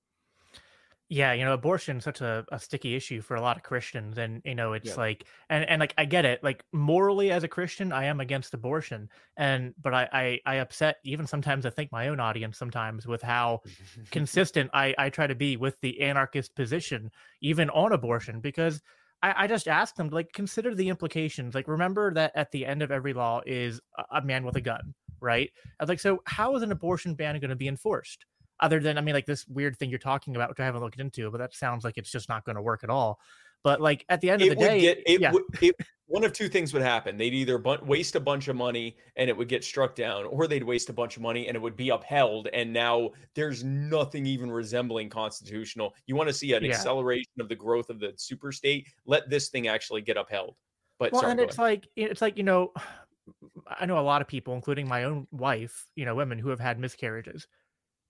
S1: Yeah, you know, abortion is such a, a sticky issue for a lot of Christians, and you know, it's
S2: Yeah.
S1: like, and and like I get it, like morally as a Christian, I am against abortion, and but I I, I upset even sometimes I think my own audience sometimes with how consistent I I try to be with the anarchist position even on abortion because I I just ask them like consider the implications. Like remember that at the end of every law is a, a man with a gun, right? I was like, so how is an abortion ban going to be enforced? Other than I mean, like this weird thing you're talking about, which I haven't looked into, but that sounds like it's just not going to work at all. But like at the end of
S2: it
S1: the
S2: would
S1: day,
S2: get it,
S1: yeah,
S2: would it one of two things would happen they'd either bu- waste a bunch of money and it would get struck down or they'd waste a bunch of money and it would be upheld and now there's nothing even resembling constitutional you want to see an
S1: Yeah.
S2: acceleration of the growth of the super state let this thing actually get upheld but
S1: well,
S2: sorry,
S1: and it's
S2: ahead.
S1: like it's like you know, I know a lot of people, including my own wife, you know, women who have had miscarriages.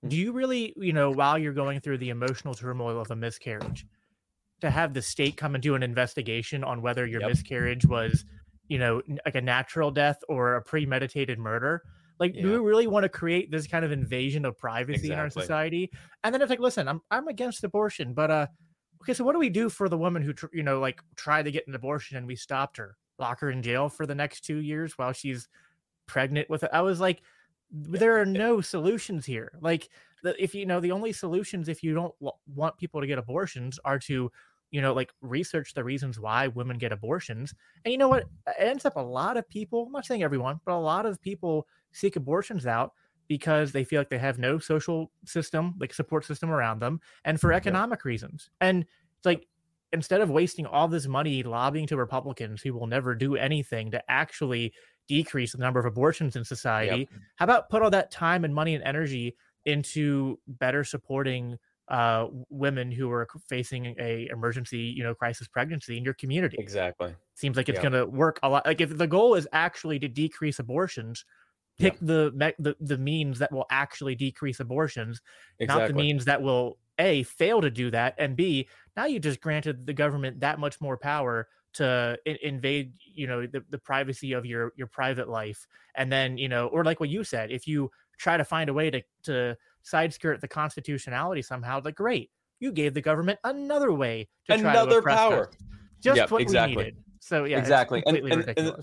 S1: Do you really, you know, while you're going through the emotional turmoil of a miscarriage, to have the state come and do an investigation on whether your
S2: Yep.
S1: miscarriage was, you know, like a natural death or a premeditated murder? Like, do
S2: Yeah.
S1: we really want to create this kind of invasion of privacy in our society? And then it's like, listen, I'm I'm against abortion, but uh, okay, so what do we do for the woman who, tr- you know, like tried to get an abortion and we stopped her, lock her in jail for the next two years while she's pregnant with it? I was like, there are no solutions here. Like, the, if you know, the only solutions if you don't w- want people to get abortions are to, you know, like research the reasons why women get abortions. And you know what? It ends up a lot of people, I'm not saying everyone, but a lot of people seek abortions out because they feel like they have no social system, like support system around them, and for economic reasons. And it's like instead of wasting all this money lobbying to Republicans who will never do anything to actually decrease the number of abortions in society, how about put all that time and money and energy into better supporting uh women who are facing a emergency you know crisis pregnancy in your community?
S2: Exactly.
S1: Seems like it's
S2: Yeah.
S1: going to work a lot like if the goal is actually to decrease abortions pick the, me- the the means that will actually decrease abortions not the means that will a fail to do that and b now you just granted the government that much more power to in- invade you know the, the privacy of your your private life and then you know or like what you said if you try to find a way to to side skirt the constitutionality somehow like great you gave the government another way to try to
S2: Another
S1: oppress us.
S2: power.
S1: just
S2: Yep,
S1: what
S2: exactly.
S1: we needed so yeah
S2: Exactly. And- and- and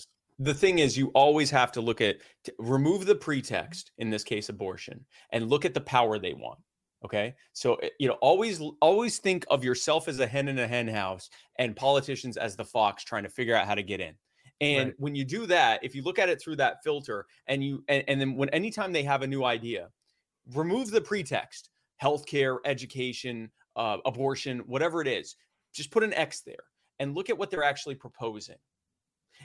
S2: the thing is you always have to look at remove the pretext in this case abortion and look at the power they want okay so uh, you know always always think of yourself as a hen in a hen house and politicians as the fox trying to figure out how to get in and
S1: Right.
S2: when you do that if you look at it through that filter and you and, and then when anytime they have a new idea remove the pretext healthcare education uh, abortion whatever it is just put an x there and look at what they're actually proposing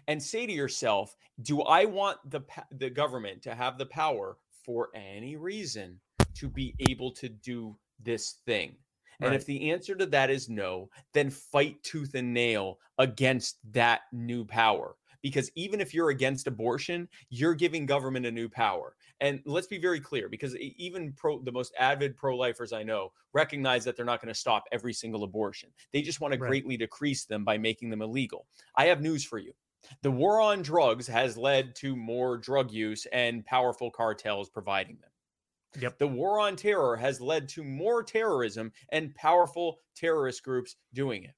S2: and say to yourself, do I want the the government to have the power for any reason to be able to do this thing? And
S1: Right.
S2: if the answer to that is no, then fight tooth and nail against that new power. Because even if you're against abortion, you're giving government a new power. And let's be very clear, because even pro, the most avid pro-lifers I know recognize that they're not going to stop every single abortion. They just want to greatly decrease them by making them illegal. I have news for you. The war on drugs has led to more drug use and powerful cartels providing them.
S1: Yep.
S2: The war on terror has led to more terrorism and powerful terrorist groups doing it.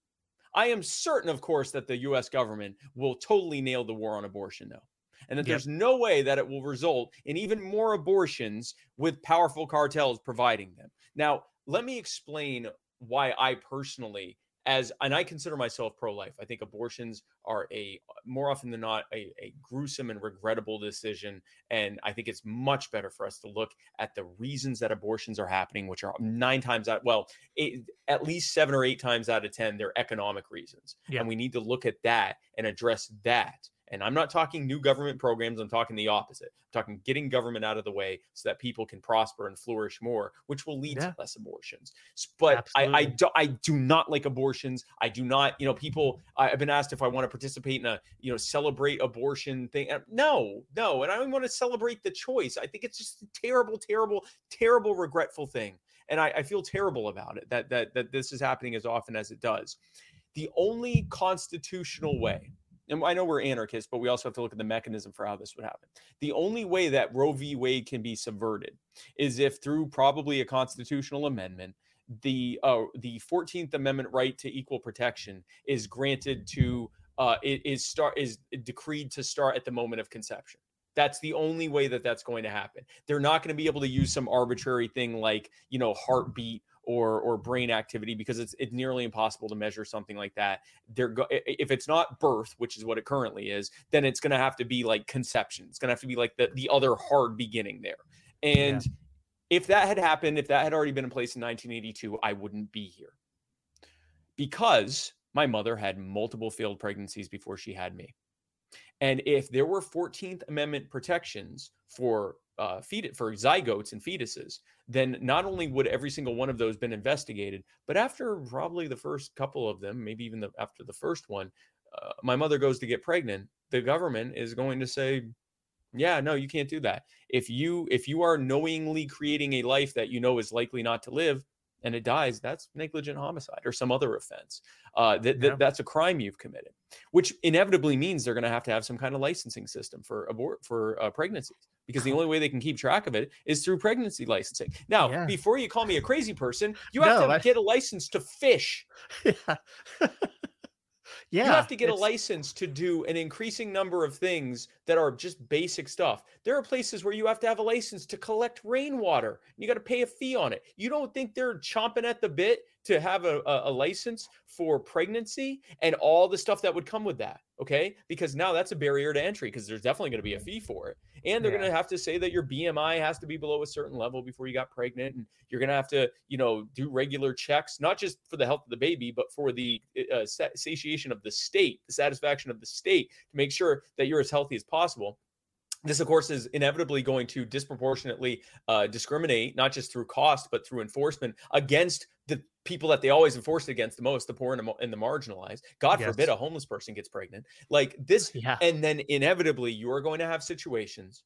S2: I am certain, of course, that the US government will totally nail the war on abortion, though. And that
S1: Yep.
S2: there's no way that it will result in even more abortions with powerful cartels providing them. Now, let me explain why I personally, as and I consider myself pro-life. I think abortions are a more often than not a, a gruesome and regrettable decision. And I think it's much better for us to look at the reasons that abortions are happening, which are nine times out, well, eight, at least seven or eight times out of 10, they're economic reasons.
S1: Yeah.
S2: And we need to look at that and address that. And I'm not talking new government programs, I'm talking the opposite. I'm talking getting government out of the way so that people can prosper and flourish more, which will lead
S1: Yeah.
S2: to less abortions. But I, I, do, I do not like abortions. I do not, you know, people, I've been asked if I want to participate in a, you know, celebrate abortion thing. No, no. And I don't want to celebrate the choice. I think it's just a terrible, terrible, terrible, regretful thing. And I, I feel terrible about it that, that, that this is happening as often as it does. The only constitutional way, and I know we're anarchists, but we also have to look at the mechanism for how this would happen. The only way that Roe v. Wade can be subverted is if through probably a constitutional amendment, the uh, the 14th Amendment right to equal protection is granted to uh, is start is decreed to start at the moment of conception. That's the only way that that's going to happen. They're not going to be able to use some arbitrary thing like you know heartbeat or or brain activity because it's it's nearly impossible to measure something like that. They're go- if it's not birth, which is what it currently is, then it's going to have to be like conception. It's going to have to be like the the other hard beginning there. And yeah. if that had happened, if that had already been in place in 1982, I wouldn't be here because my mother had multiple failed pregnancies before she had me. And if there were 14th Amendment protections for uh, feed it for zygotes and fetuses, then not only would every single one of those been investigated, but after probably the first couple of them, maybe even the, after the first one, uh, my mother goes to get pregnant. The government is going to say, "Yeah, no, you can't do that. If you if you are knowingly creating a life that you know is likely not to live, and it dies, that's negligent homicide or some other offense. Uh, that, yeah. that's a crime you've committed, which inevitably means they're going to have to have some kind of licensing system for abort for uh, pregnancies because the only way they can keep track of it is through pregnancy licensing. Now, yeah. before you call me a crazy person, you have no, to I... get a license to fish. Yeah. Yeah, you have to get a license to do an increasing number of things that are just basic stuff. There are places where you have to have a license to collect rainwater. You got to pay a fee on it. You don't think they're chomping at the bit to have a, a, a license for pregnancy and all the stuff that would come with that? Okay, because now that's a barrier to entry because there's definitely going to be a fee for it, and they're yeah. going to have to say that your BMI has to be below a certain level before you got pregnant, and you're going to have to, you know, do regular checks, not just for the health of the baby, but for the uh, satiation of the state, the satisfaction of the state, to make sure that you're as healthy as possible this of course is inevitably going to disproportionately uh, discriminate not just through cost but through enforcement against the people that they always enforce it against the most the poor and the, and the marginalized. God yes. forbid a homeless person gets pregnant. Like this yeah. and then inevitably you are going to have situations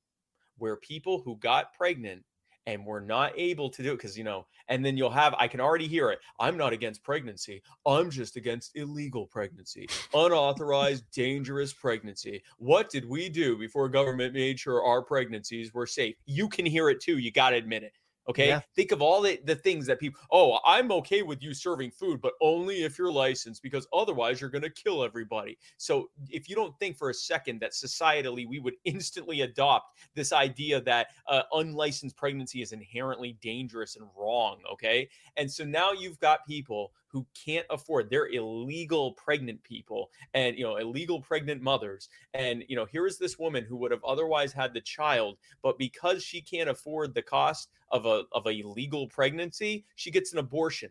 S2: where people who got pregnant and we're not able to do it because you know and then you'll have i can already hear it i'm not against pregnancy. I'm just against illegal pregnancy unauthorized dangerous pregnancy. What did we do before government made sure our pregnancies were safe? You can hear it too you got to admit it Okay. Yeah. Think of all the, the things that people, oh, I'm okay with you serving food, but only if you're licensed because otherwise you're going to kill everybody. So if you don't think for a second that societally we would instantly adopt this idea that uh, unlicensed pregnancy is inherently dangerous and wrong. Okay. And so now you've got people who can't afford they're illegal pregnant people and you know illegal pregnant mothers. And you know here is this woman who would have otherwise had the child but because she can't afford the cost of a of a legal pregnancy she gets an abortion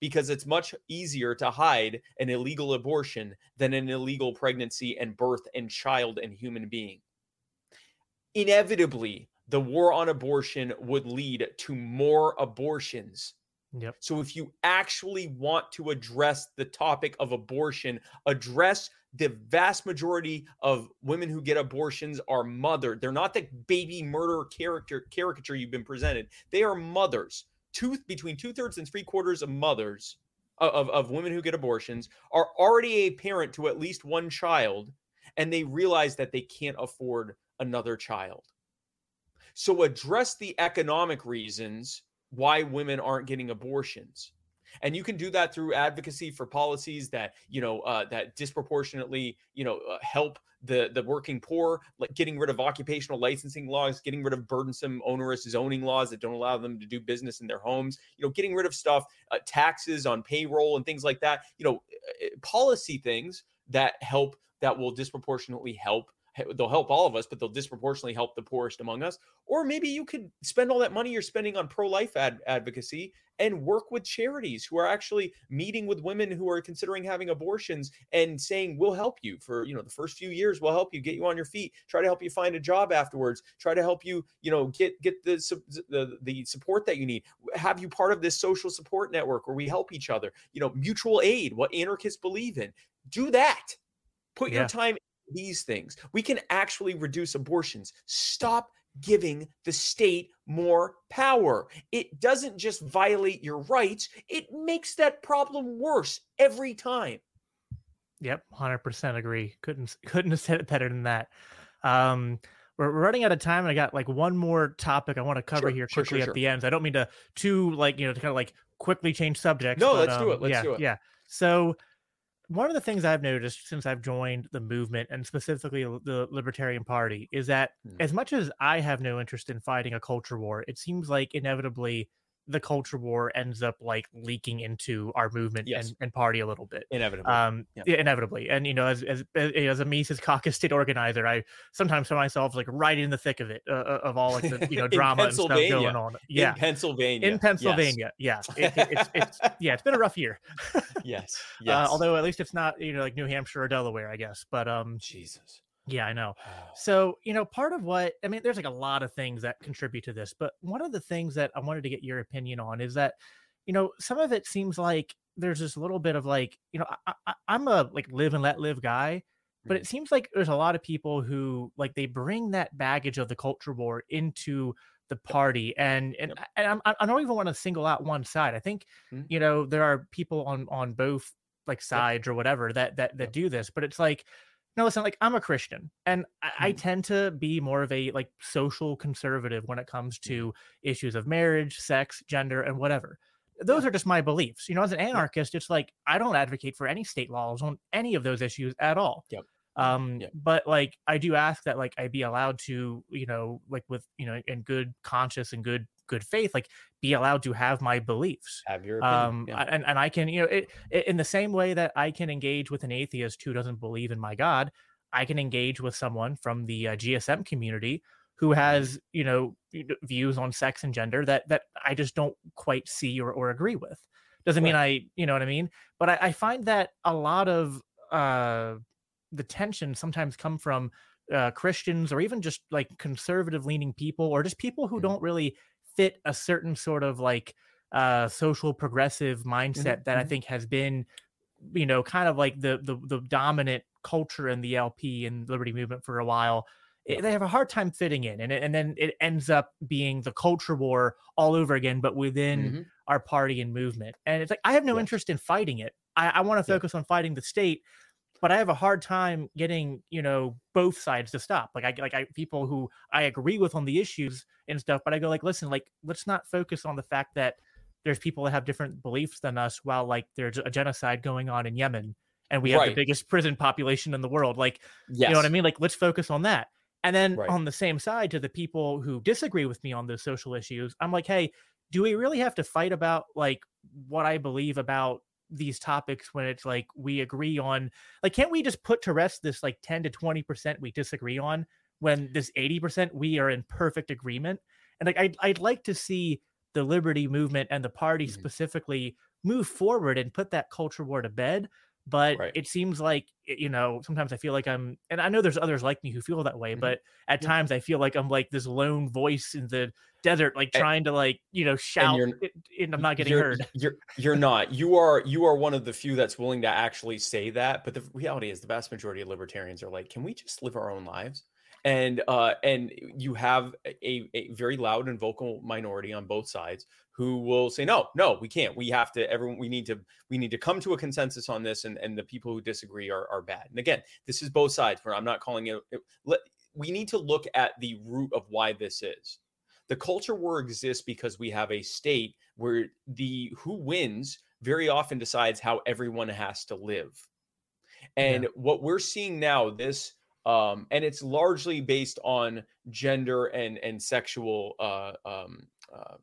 S2: because it's much easier to hide an illegal abortion than an illegal pregnancy and birth and child and human being. Inevitably the war on abortion would lead to more abortions
S1: Yep.
S2: So if you actually want to address the topic of abortion, address the vast majority of women who get abortions are mothered. They're not the baby murderer character caricature you've been presented. They are mothers. Two between two thirds and three quarters of mothers of, of women who get abortions are already a parent to at least one child, and they realize that they can't afford another child. So address the economic reasons why women aren't getting abortions. And you can do that through advocacy for policies that you know uh, that disproportionately you know uh, help the the working poor like getting rid of occupational licensing laws getting rid of burdensome onerous zoning laws that don't allow them to do business in their homes you know getting rid of stuff uh, taxes on payroll and things like that. You know uh, policy things that help that will disproportionately help they'll help all of us, but they'll disproportionately help the poorest among us. Or maybe you could spend all that money you're spending on pro-life ad- advocacy and work with charities who are actually meeting with women who are considering having abortions and saying, "We'll help you for you know the first few years. We'll help you get you on your feet. Try to help you find a job afterwards. Try to help you you know get get the the, the support that you need. Have you part of this social support network where we help each other. You know, mutual aid, what anarchists believe in. Do that." Put yeah. your time these things. We can actually reduce abortions. Stop giving the state more power. It doesn't just violate your rights, it makes that problem worse every time.
S1: Yep, 100% agree. Couldn't couldn't have said it better than that. Um we're running out of time, and I got like one more topic I want to cover
S2: Sure,
S1: here quickly
S2: sure,
S1: at
S2: sure.
S1: the end. I don't mean to too like you know to kind of like quickly change subjects.
S2: No,
S1: but,
S2: let's do
S1: um,
S2: it, let's
S1: yeah,
S2: do it.
S1: Yeah. So one of the things I've noticed since I've joined the movement and specifically the Libertarian Party is that
S2: Hmm.
S1: as much as I have no interest in fighting a culture war, it seems like inevitably the culture war ends up like leaking into our movement
S2: Yes.
S1: and, and party a little bit
S2: Inevitably.
S1: um
S2: Yeah.
S1: inevitably and you know as as as, a Mises caucus state organizer i sometimes find myself like right in the thick of it uh, uh, of all like the you know drama and stuff going on yeah
S2: In Pennsylvania.
S1: in
S2: Yes.
S1: pennsylvania yeah It- it- it's, it's yeah it's been a rough year
S2: Yes.
S1: uh,
S2: Yes.
S1: although at least it's not you know like new hampshire or delaware i guess but um
S2: Jesus.
S1: Yeah i know so, you know, part of what I mean, there's like a lot of things that contribute to this, but one of the things that I wanted to get your opinion on is that, you know, some of it seems like there's this little bit of like, you know, I, I, I'm a like live and let live guy, but it seems like there's a lot of people who like they bring that baggage of the culture war into the party and and,
S2: Yep.
S1: and I'm, I don't even want to single out one side. I think
S2: Mhm.
S1: you know there are people on on both like sides or whatever that that that
S2: Yep.
S1: do this, but it's like no, listen, like I'm a Christian and I, I
S2: Mhm.
S1: tend to be more of a like social conservative when it comes
S2: Mm-hmm.
S1: to issues of marriage, sex, gender, and whatever. Those are just my beliefs. You know, as an anarchist, it's like I don't advocate for any state laws on any of those issues at all.
S2: Yep.
S1: Um,
S2: Yep.
S1: but like I do ask that like I be allowed to, you know, like with you know, in good conscience and good good faith, like be allowed to have my beliefs
S2: Have your opinion.
S1: um
S2: yeah.
S1: And, and i can you know it, it in the same way that i can engage with an atheist who doesn't believe in my god i can engage with someone from the uh, gsm community who
S2: Mm-hmm.
S1: has you know views on sex and gender that that i just don't quite see or, or agree with doesn't mean i you know what i mean but I, I find that a lot of uh the tension sometimes come from uh, Christians or even just like conservative leaning people or just people who
S2: Mhm.
S1: don't really fit a certain sort of like uh social progressive mindset that I
S2: mhm.
S1: think has been you know kind of like the the, the dominant culture in the LP and liberty movement for a while it- they have a hard time fitting in and, it, and then it ends up being the culture war all over again but within
S2: Mhm.
S1: our party and movement. And it's like I have no interest in fighting it. I, I want to
S2: Yeah.
S1: focus on fighting the state, but I have a hard time getting you know both sides to stop. Like I like I people who I agree with on the issues and stuff, but I go like, listen, like let's not focus on the fact that there's people that have different beliefs than us, while like there's a genocide going on in Yemen. And we have the biggest prison population in the world. Like,
S2: Yes.
S1: you know what I mean? Like, let's focus on that. And then
S2: Right.
S1: on the same side, to the people who disagree with me on those social issues, I'm like, hey, do we really have to fight about like what I believe about these topics when it's like we agree on like can't we just put to rest this like 10 to 20 percent we disagree on when this 80 percent we are in perfect agreement and like I'd, I'd like to see the liberty movement and the party
S2: Mhm.
S1: specifically move forward and put that culture war to bed but
S2: Right.
S1: it seems like you know sometimes i feel like i'm and i know there's others like me who feel that way
S2: Mhm.
S1: but at
S2: Yeah.
S1: times i feel like i'm like this lone voice in the desert like trying to like you know shout
S2: you're-
S1: and i'm not getting
S2: you're,
S1: heard
S2: You're you're not. You are you are one of the few that's willing to actually say that. But the reality is, the vast majority of libertarians are like, can we just live our own lives? And uh, and you have a, a very loud and vocal minority on both sides who will say, no, no, we can't. We have to. Everyone, we need to. We need to come to a consensus on this. And and the people who disagree are are bad. And again, this is both sides. Where I'm not calling it. it let, we need to look at the root of why this is. The culture war exists because we have a state where the who wins very often decides how everyone has to live. And what we're seeing now, this um, and it's largely based on gender and and sexual uh, um, um,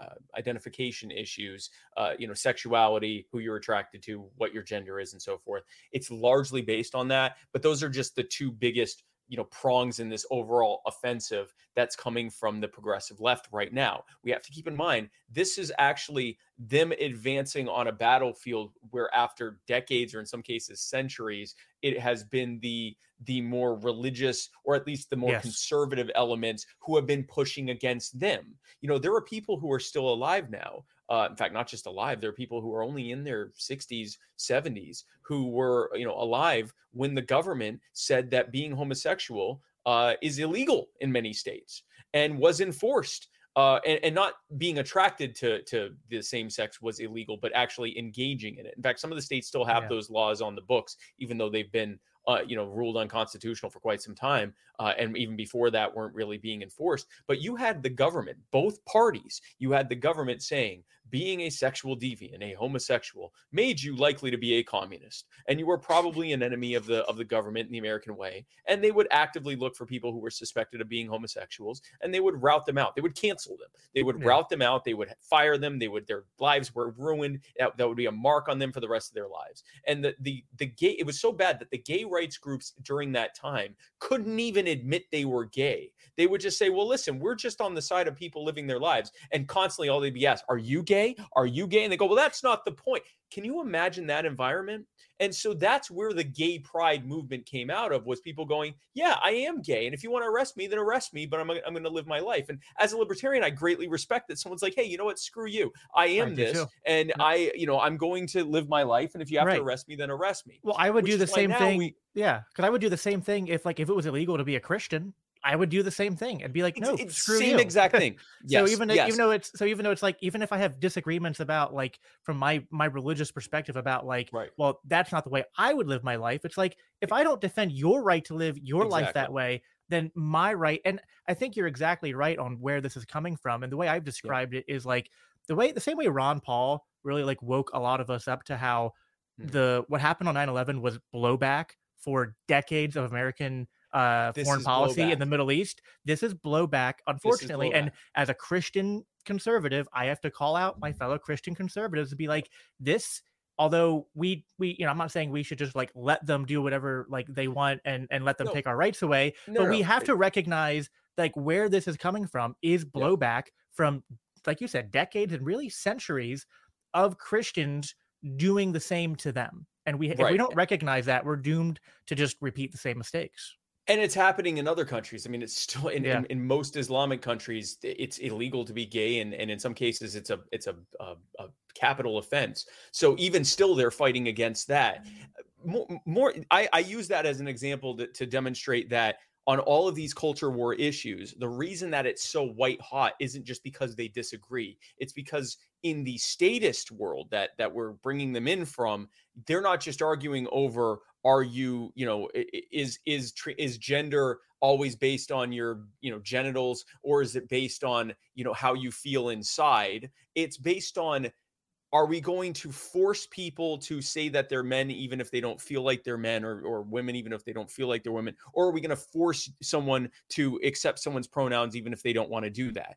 S2: uh, identification issues, uh, you know, sexuality, who you're attracted to, what your gender is, and so forth. It's largely based on that, but those are just the two biggest you know prongs in this overall offensive that's coming from the progressive left right now we have to keep in mind this is actually them advancing on a battlefield where after decades or in some cases centuries it has been the the more religious or at least the more
S1: Yes.
S2: conservative elements who have been pushing against them you know there are people who are still alive now uh, in fact not just alive there are people who are only in their 60s 70s who were you know alive when the government said that being homosexual uh, is illegal in many states and was enforced uh, and, and not being attracted to to the same sex was illegal, but actually engaging in it. In fact, some of the states still have
S1: Yeah.
S2: those laws on the books, even though they've been uh, you know, ruled unconstitutional for quite some time, uh, and even before that, weren't really being enforced. But you had the government, both parties, you had the government saying being a sexual deviant, a homosexual, made you likely to be a communist, and you were probably an enemy of the of the government in the American way. And they would actively look for people who were suspected of being homosexuals, and they would root them out. They would cancel them. They would yeah. root them out. They would fire them. They would their lives were ruined. That, that would be a mark on them for the rest of their lives. And the the the gay it was so bad that the gay rights groups during that time couldn't even admit they were gay. They would just say, "Well, listen, we're just on the side of people living their lives," and constantly all they'd be asked, "Are you gay?" Are you gay? And they go, well, that's not the point. Can you imagine that environment? And so that's where the gay pride movement came out of was people going, yeah, I am gay. And if you want to arrest me, then arrest me, but I'm, I'm going to live my life. And as a libertarian, I greatly respect that someone's like, hey, you know what? Screw you. I am this. And I, you know, I'm going to live my life. And if you have right. to arrest me, then arrest me.
S1: Well, I would Which do the same thing. We, yeah. Cause I would do the same thing if like, if it was illegal to be a Christian. I would do the same thing and be like, no, it's, screw
S2: same
S1: you.
S2: exact thing.
S1: Yes, so even yes. even though it's so even though it's like even if I have disagreements about like from my my religious perspective about like,
S2: right.
S1: well, that's not the way I would live my life. It's like if I don't defend your right to live your exactly. life that way, then my right. And I think you're exactly right on where this is coming from. And the way I've described yeah. it is like the way the same way Ron Paul really like woke a lot of us up to how hmm. the what happened on 9-11 was blowback for decades of American uh, foreign policy blowback. in the Middle East. This is blowback, unfortunately. Is blowback. And as a Christian conservative, I have to call out my fellow Christian conservatives to be like, this. Although we we you know I'm not saying we should just like let them do whatever like they want and and let them no. take our rights away, no, but no. we have to recognize like where this is coming from is blowback yeah. from like you said decades and really centuries of Christians doing the same to them. And we right. if we don't recognize that, we're doomed to just repeat the same mistakes
S2: and it's happening in other countries. I mean, it's still in, yeah. in, in, most Islamic countries, it's illegal to be gay, and, and in some cases, it's a it's a, a, a capital offense. So even still, they're fighting against that. Mm. More, more I, I use that as an example to, to demonstrate that on all of these culture war issues, the reason that it's so white hot isn't just because they disagree. It's because in the statist world that that we're bringing them in from, they're not just arguing over are you you know is is is gender always based on your you know genitals or is it based on you know how you feel inside it's based on are we going to force people to say that they're men even if they don't feel like they're men or, or women even if they don't feel like they're women or are we going to force someone to accept someone's pronouns even if they don't want to do that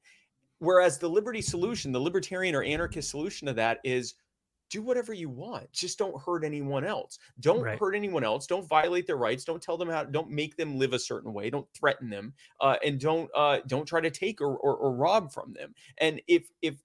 S2: whereas the liberty solution the libertarian or anarchist solution to that is do whatever you want. Just don't hurt anyone else. Don't right. hurt anyone else. Don't violate their rights. Don't tell them how. Don't make them live a certain way. Don't threaten them. Uh, and don't uh, don't try to take or, or, or rob from them. And if if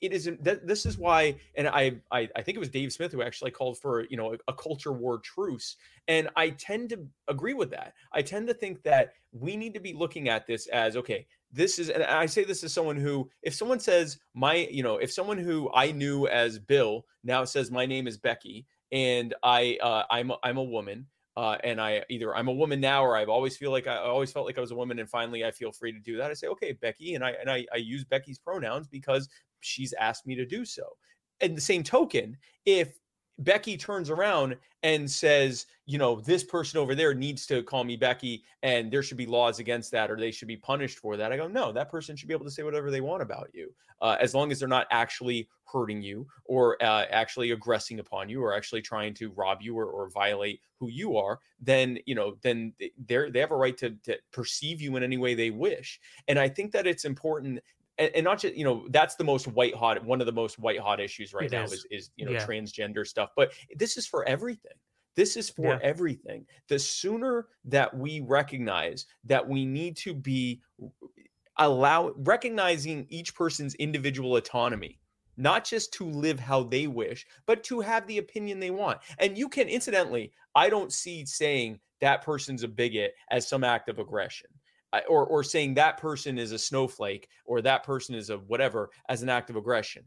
S2: it isn't that this is why and I, I i think it was dave smith who actually called for you know a, a, culture war truce and i tend to agree with that i tend to think that we need to be looking at this as okay this is and i say this as someone who if someone says my you know if someone who i knew as bill now says my name is becky and i uh, i'm i'm a woman uh, and I either I'm a woman now or I've always feel like I always felt like I was a woman and finally I feel free to do that. I say, okay, Becky, and I and I, I use Becky's pronouns because she's asked me to do so. And the same token, if Becky turns around and says, you know, this person over there needs to call me Becky and there should be laws against that or they should be punished for that. I go, no, that person should be able to say whatever they want about you uh, as long as they're not actually hurting you or uh, actually aggressing upon you or actually trying to rob you or, or violate who you are, then, you know, then they're, they have a right to, to perceive you in any way they wish. And I think that it's important and, and, not just you know that's the most white hot one of the most white hot issues right it now is. is, is you know yeah. transgender stuff but this is for everything this is for yeah. everything the sooner that we recognize that we need to be allow recognizing each person's individual autonomy not just to live how they wish but to have the opinion they want and you can incidentally i don't see saying that person's a bigot as some act of aggression or or saying that person is a snowflake or that person is a whatever as an act of aggression.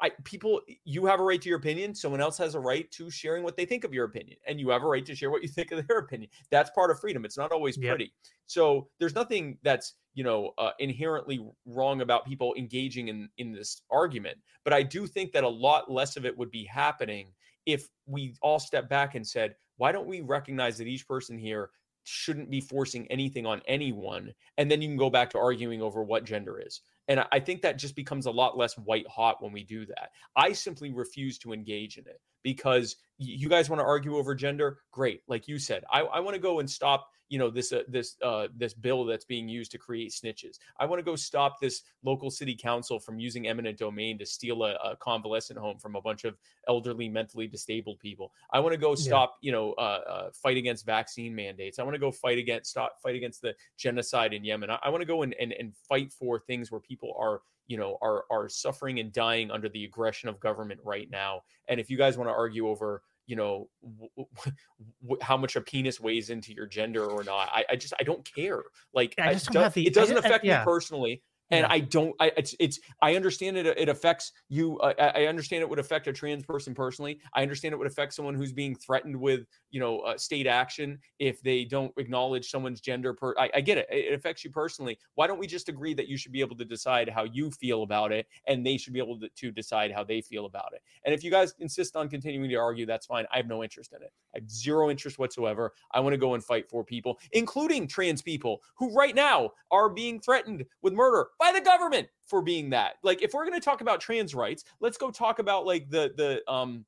S2: I, people, you have a right to your opinion. Someone else has a right to sharing what they think of your opinion, and you have a right to share what you think of their opinion. That's part of freedom. It's not always yep. pretty. So there's nothing that's you know uh, inherently wrong about people engaging in in this argument. But I do think that a lot less of it would be happening if we all step back and said, why don't we recognize that each person here shouldn't be forcing anything on anyone and then you can go back to arguing over what gender is and i think that just becomes a lot less white hot when we do that. I simply refuse to engage in it because you guys want to argue over gender great like you said i, I want to go and stop you know this uh, this uh, this bill that's being used to create snitches. I want to go stop this local city council from using eminent domain to steal a, a convalescent home from a bunch of elderly, mentally disabled people. I want to go stop yeah. you know uh, uh, fight against vaccine mandates. I want to go fight against stop fight against the genocide in Yemen. I, I want to go and, and and fight for things where people are you know are are suffering and dying under the aggression of government right now. And if you guys want to argue over you know w- w- how much a penis weighs into your gender or not i, I just i don't care like I just I, don't the, it doesn't affect yeah. me personally and yeah. I don't. I it's it's. I understand it. It affects you. Uh, I understand it would affect a trans person personally. I understand it would affect someone who's being threatened with you know uh, state action if they don't acknowledge someone's gender. Per I, I get it. It affects you personally. Why don't we just agree that you should be able to decide how you feel about it, and they should be able to, to decide how they feel about it. And if you guys insist on continuing to argue, that's fine. I have no interest in it. I have zero interest whatsoever. I want to go and fight for people, including trans people who right now are being threatened with murder by the government for being that. Like, if we're going to talk about trans rights, let's go talk about like the the um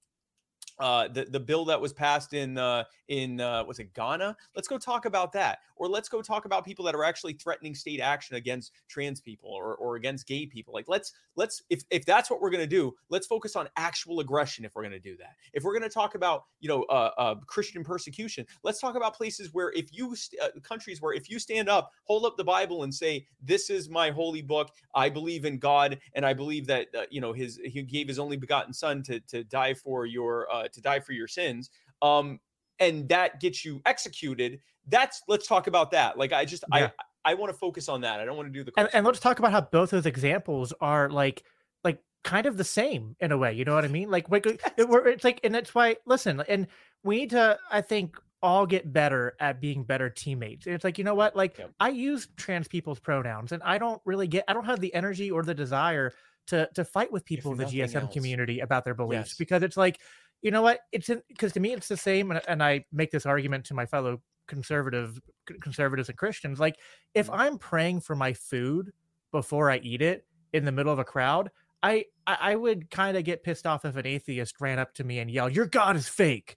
S2: uh, the the bill that was passed in uh, in uh, was it Ghana? Let's go talk about that, or let's go talk about people that are actually threatening state action against trans people or, or against gay people. Like let's let's if if that's what we're gonna do, let's focus on actual aggression. If we're gonna do that, if we're gonna talk about you know uh, uh Christian persecution, let's talk about places where if you st- uh, countries where if you stand up, hold up the Bible and say this is my holy book, I believe in God, and I believe that uh, you know his he gave his only begotten son to to die for your uh, to die for your sins. Um, and that gets you executed. That's let's talk about that. Like I just yeah. I I want to focus on that. I don't want to do the
S1: and, and let's talk about how both those examples are like like kind of the same in a way. You know what I mean? Like, like it, it's like, and that's why. Listen, and we need to. I think all get better at being better teammates. And it's like, you know what? Like yep. I use trans people's pronouns and I don't really get I don't have the energy or the desire to to fight with people in the GSM else. community about their beliefs yes. because it's like you know what? It's because to me it's the same, and, and I make this argument to my fellow conservative conservatives and Christians. Like, if mm-hmm. I'm praying for my food before I eat it in the middle of a crowd, I I, I would kind of get pissed off if an atheist ran up to me and yelled, "Your God is fake."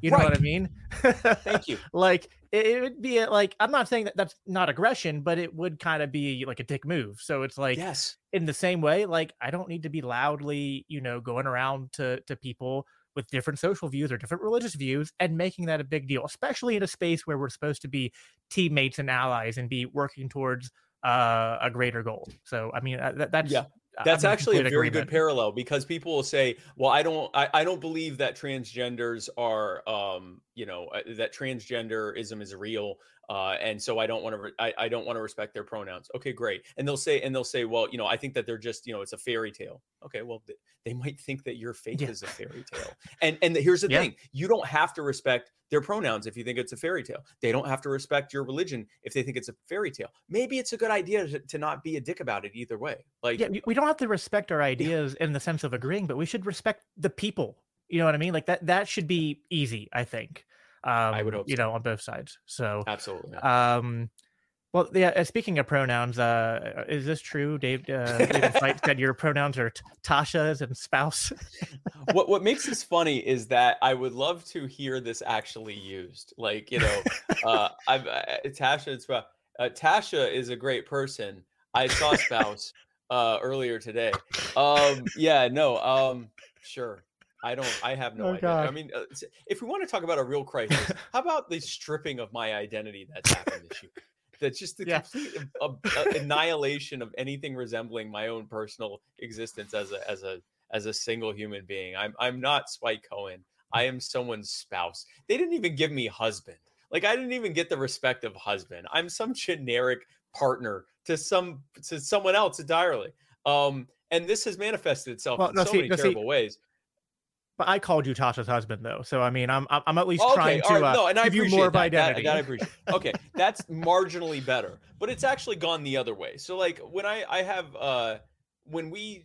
S1: You know right. what I mean?
S2: Thank you.
S1: like it, it, would be a, like I'm not saying that that's not aggression, but it would kind of be like a dick move. So it's like
S2: yes,
S1: in the same way, like I don't need to be loudly, you know, going around to to people with different social views or different religious views and making that a big deal, especially in a space where we're supposed to be teammates and allies and be working towards uh, a greater goal. So, I mean, uh, that, that's
S2: yeah. That's I'm actually a very agreement. good parallel because people will say, "Well, I don't, I, I don't believe that transgenders are, um, you know, uh, that transgenderism is real uh, and so I don't want to re- I, I don't want to respect their pronouns. Okay, great. And they'll say and they'll say, well, you know, I think that they're just you know it's a fairy tale. Okay, well they, they might think that your faith yeah. is a fairy tale. And and the, here's the yeah. thing: you don't have to respect their pronouns if you think it's a fairy tale. They don't have to respect your religion if they think it's a fairy tale. Maybe it's a good idea to, to not be a dick about it either way. Like
S1: yeah, we don't have to respect our ideas in the sense of agreeing, but we should respect the people. You know what I mean? Like that that should be easy. I think. Um, I would hope, you so. know, on both sides. So
S2: absolutely.
S1: Um, well, yeah. Uh, speaking of pronouns, uh, is this true, Dave? Uh, David Fight said your pronouns are t- Tasha's and spouse.
S2: what What makes this funny is that I would love to hear this actually used. Like you know, uh, I've uh, Tasha. Uh, Tasha is a great person. I saw spouse uh, earlier today. Um, yeah, no, um, sure. I don't. I have no oh, idea. God. I mean, uh, if we want to talk about a real crisis, how about the stripping of my identity that's happened this year? That's just the yeah. complete uh, uh, annihilation of anything resembling my own personal existence as a as a as a single human being. I'm I'm not Spike Cohen. I am someone's spouse. They didn't even give me husband. Like I didn't even get the respect of husband. I'm some generic partner to some to someone else entirely. Um, and this has manifested itself well, in no, so see, many no, terrible see, ways.
S1: But I called you Tasha's husband though, so I mean, I'm I'm at least okay, trying to uh, no, and I give you more of identity.
S2: That, that I appreciate. Okay, that's marginally better, but it's actually gone the other way. So like when I I have uh when we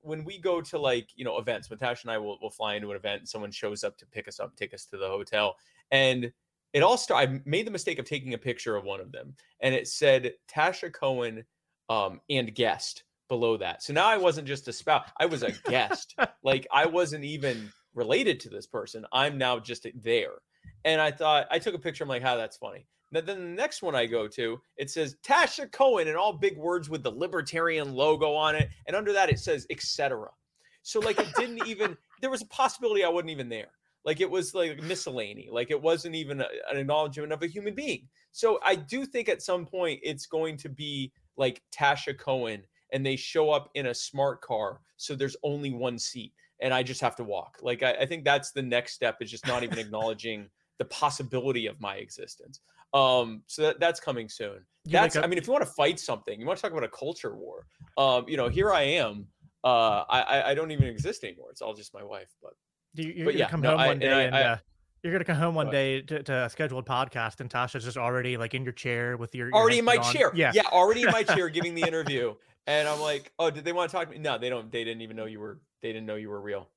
S2: when we go to like you know events, when Tash and I will will fly into an event, and someone shows up to pick us up, take us to the hotel, and it all started. I made the mistake of taking a picture of one of them, and it said Tasha Cohen um, and guest below that. So now I wasn't just a spouse; I was a guest. like I wasn't even related to this person. I'm now just there. And I thought I took a picture. I'm like, how oh, that's funny. Now, Then the next one I go to, it says Tasha Cohen in all big words with the libertarian logo on it. And under that, it says etc. So like it didn't even, there was a possibility I wasn't even there. Like it was like miscellany. Like it wasn't even a, an acknowledgement of a human being. So I do think at some point it's going to be like Tasha Cohen and they show up in a smart car. So there's only one seat and I just have to walk. Like I, I think that's the next step is just not even acknowledging the possibility of my existence. Um, so that, that's coming soon. That's I mean, if you want to fight something, you want to talk about a culture war. Um, you know, here I am. Uh, I I don't even exist anymore. It's all just my wife. But
S1: you're but gonna yeah, come no, home one day and, I, uh, you're gonna come home one day to, to, a scheduled podcast, and Tasha's just already like in your chair with your, your
S2: already in my on. chair. Yeah, yeah, already in my chair giving the interview. And I'm like, oh, did they want to talk to me? No, they don't. They didn't even know you were. They didn't know you were real.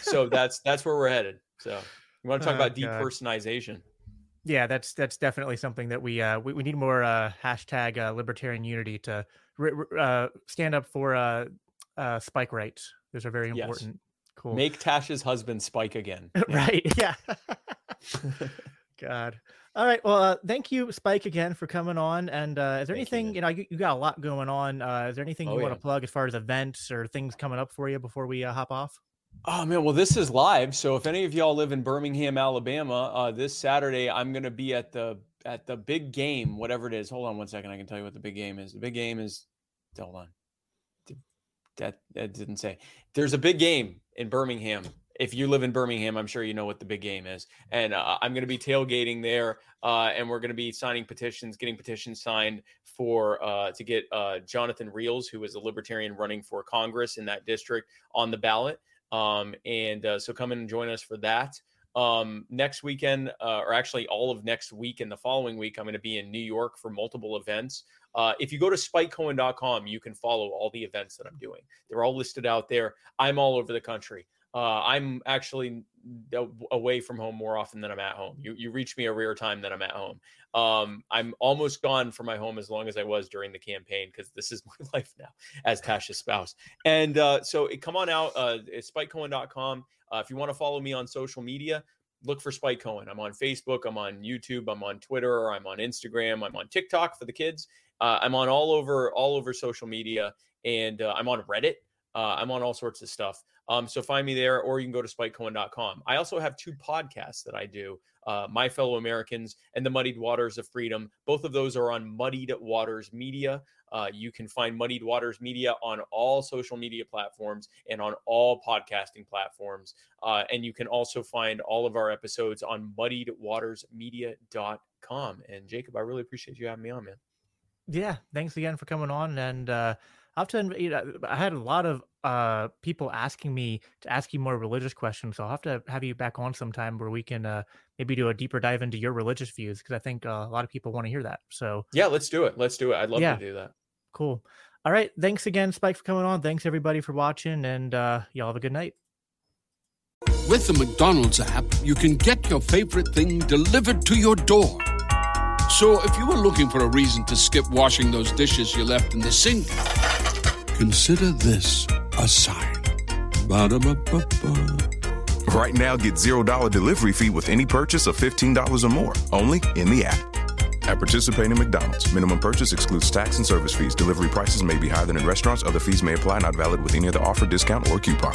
S2: so that's that's where we're headed. So you want to talk oh, about God. depersonalization?
S1: Yeah, that's that's definitely something that we uh we, we need more uh hashtag uh, libertarian unity to uh, stand up for uh, uh spike rights. Those are very important. Yes. Cool.
S2: Make Tash's husband spike again.
S1: right. Yeah. God. All right. Well, uh, thank you, Spike, again for coming on. And uh, is there thank anything you, you, know you, you, got a lot going on? Uh, is there anything oh, you yeah. want to plug as far as events or things coming up for you before we uh, hop off?
S2: Oh man, well this is live. So if any of y'all live in Birmingham, Alabama, uh, this Saturday I'm going to be at the at the big game, whatever it is. Hold on one second, I can tell you what the big game is. The big game is hold on. That that didn't say. There's a big game in Birmingham. If you live in Birmingham, I'm sure you know what the big game is. And uh, I'm going to be tailgating there, uh, and we're going to be signing petitions, getting petitions signed for uh, to get uh, Jonathan Reels, who is a libertarian running for Congress in that district, on the ballot. Um, and uh, so come and join us for that. Um, next weekend, uh, or actually all of next week and the following week, I'm going to be in New York for multiple events. Uh, if you go to spikecohen.com, you can follow all the events that I'm doing. They're all listed out there. I'm all over the country. Uh, I'm actually away from home more often than I'm at home. You you reach me a rare time that I'm at home. Um, I'm almost gone from my home as long as I was during the campaign because this is my life now as Tasha's spouse. And uh, so come on out. Uh, it's spikecohen.com. Uh, if you want to follow me on social media, look for Spike Cohen. I'm on Facebook. I'm on YouTube. I'm on Twitter. I'm on Instagram. I'm on TikTok for the kids. Uh, I'm on all over all over social media, and uh, I'm on Reddit. Uh, I'm on all sorts of stuff. Um, so find me there, or you can go to spikecohen.com. I also have two podcasts that I do uh, My Fellow Americans and The Muddied Waters of Freedom. Both of those are on Muddied Waters Media. Uh, you can find Muddied Waters Media on all social media platforms and on all podcasting platforms. Uh, and you can also find all of our episodes on muddiedwatersmedia.com. And Jacob, I really appreciate you having me on, man.
S1: Yeah, thanks again for coming on. And I've done, you know, I had a lot of uh, people asking me to ask you more religious questions. So I'll have to have you back on sometime where we can uh, maybe do a deeper dive into your religious views because I think uh, a lot of people want to hear that. So
S2: yeah, let's do it. Let's do it. I'd love yeah. to do that.
S1: Cool. All right. Thanks again, Spike, for coming on. Thanks everybody for watching, and uh, y'all have a good night.
S3: With the McDonald's app, you can get your favorite thing delivered to your door. So if you were looking for a reason to skip washing those dishes you left in the sink Consider this a sign. Ba-da-ba-ba-ba.
S4: Right now, get $0 delivery fee with any purchase of $15 or more, only in the app. At participating McDonald's, minimum purchase excludes tax and service fees. Delivery prices may be higher than in restaurants. Other fees may apply, not valid with any other offer, discount, or coupon.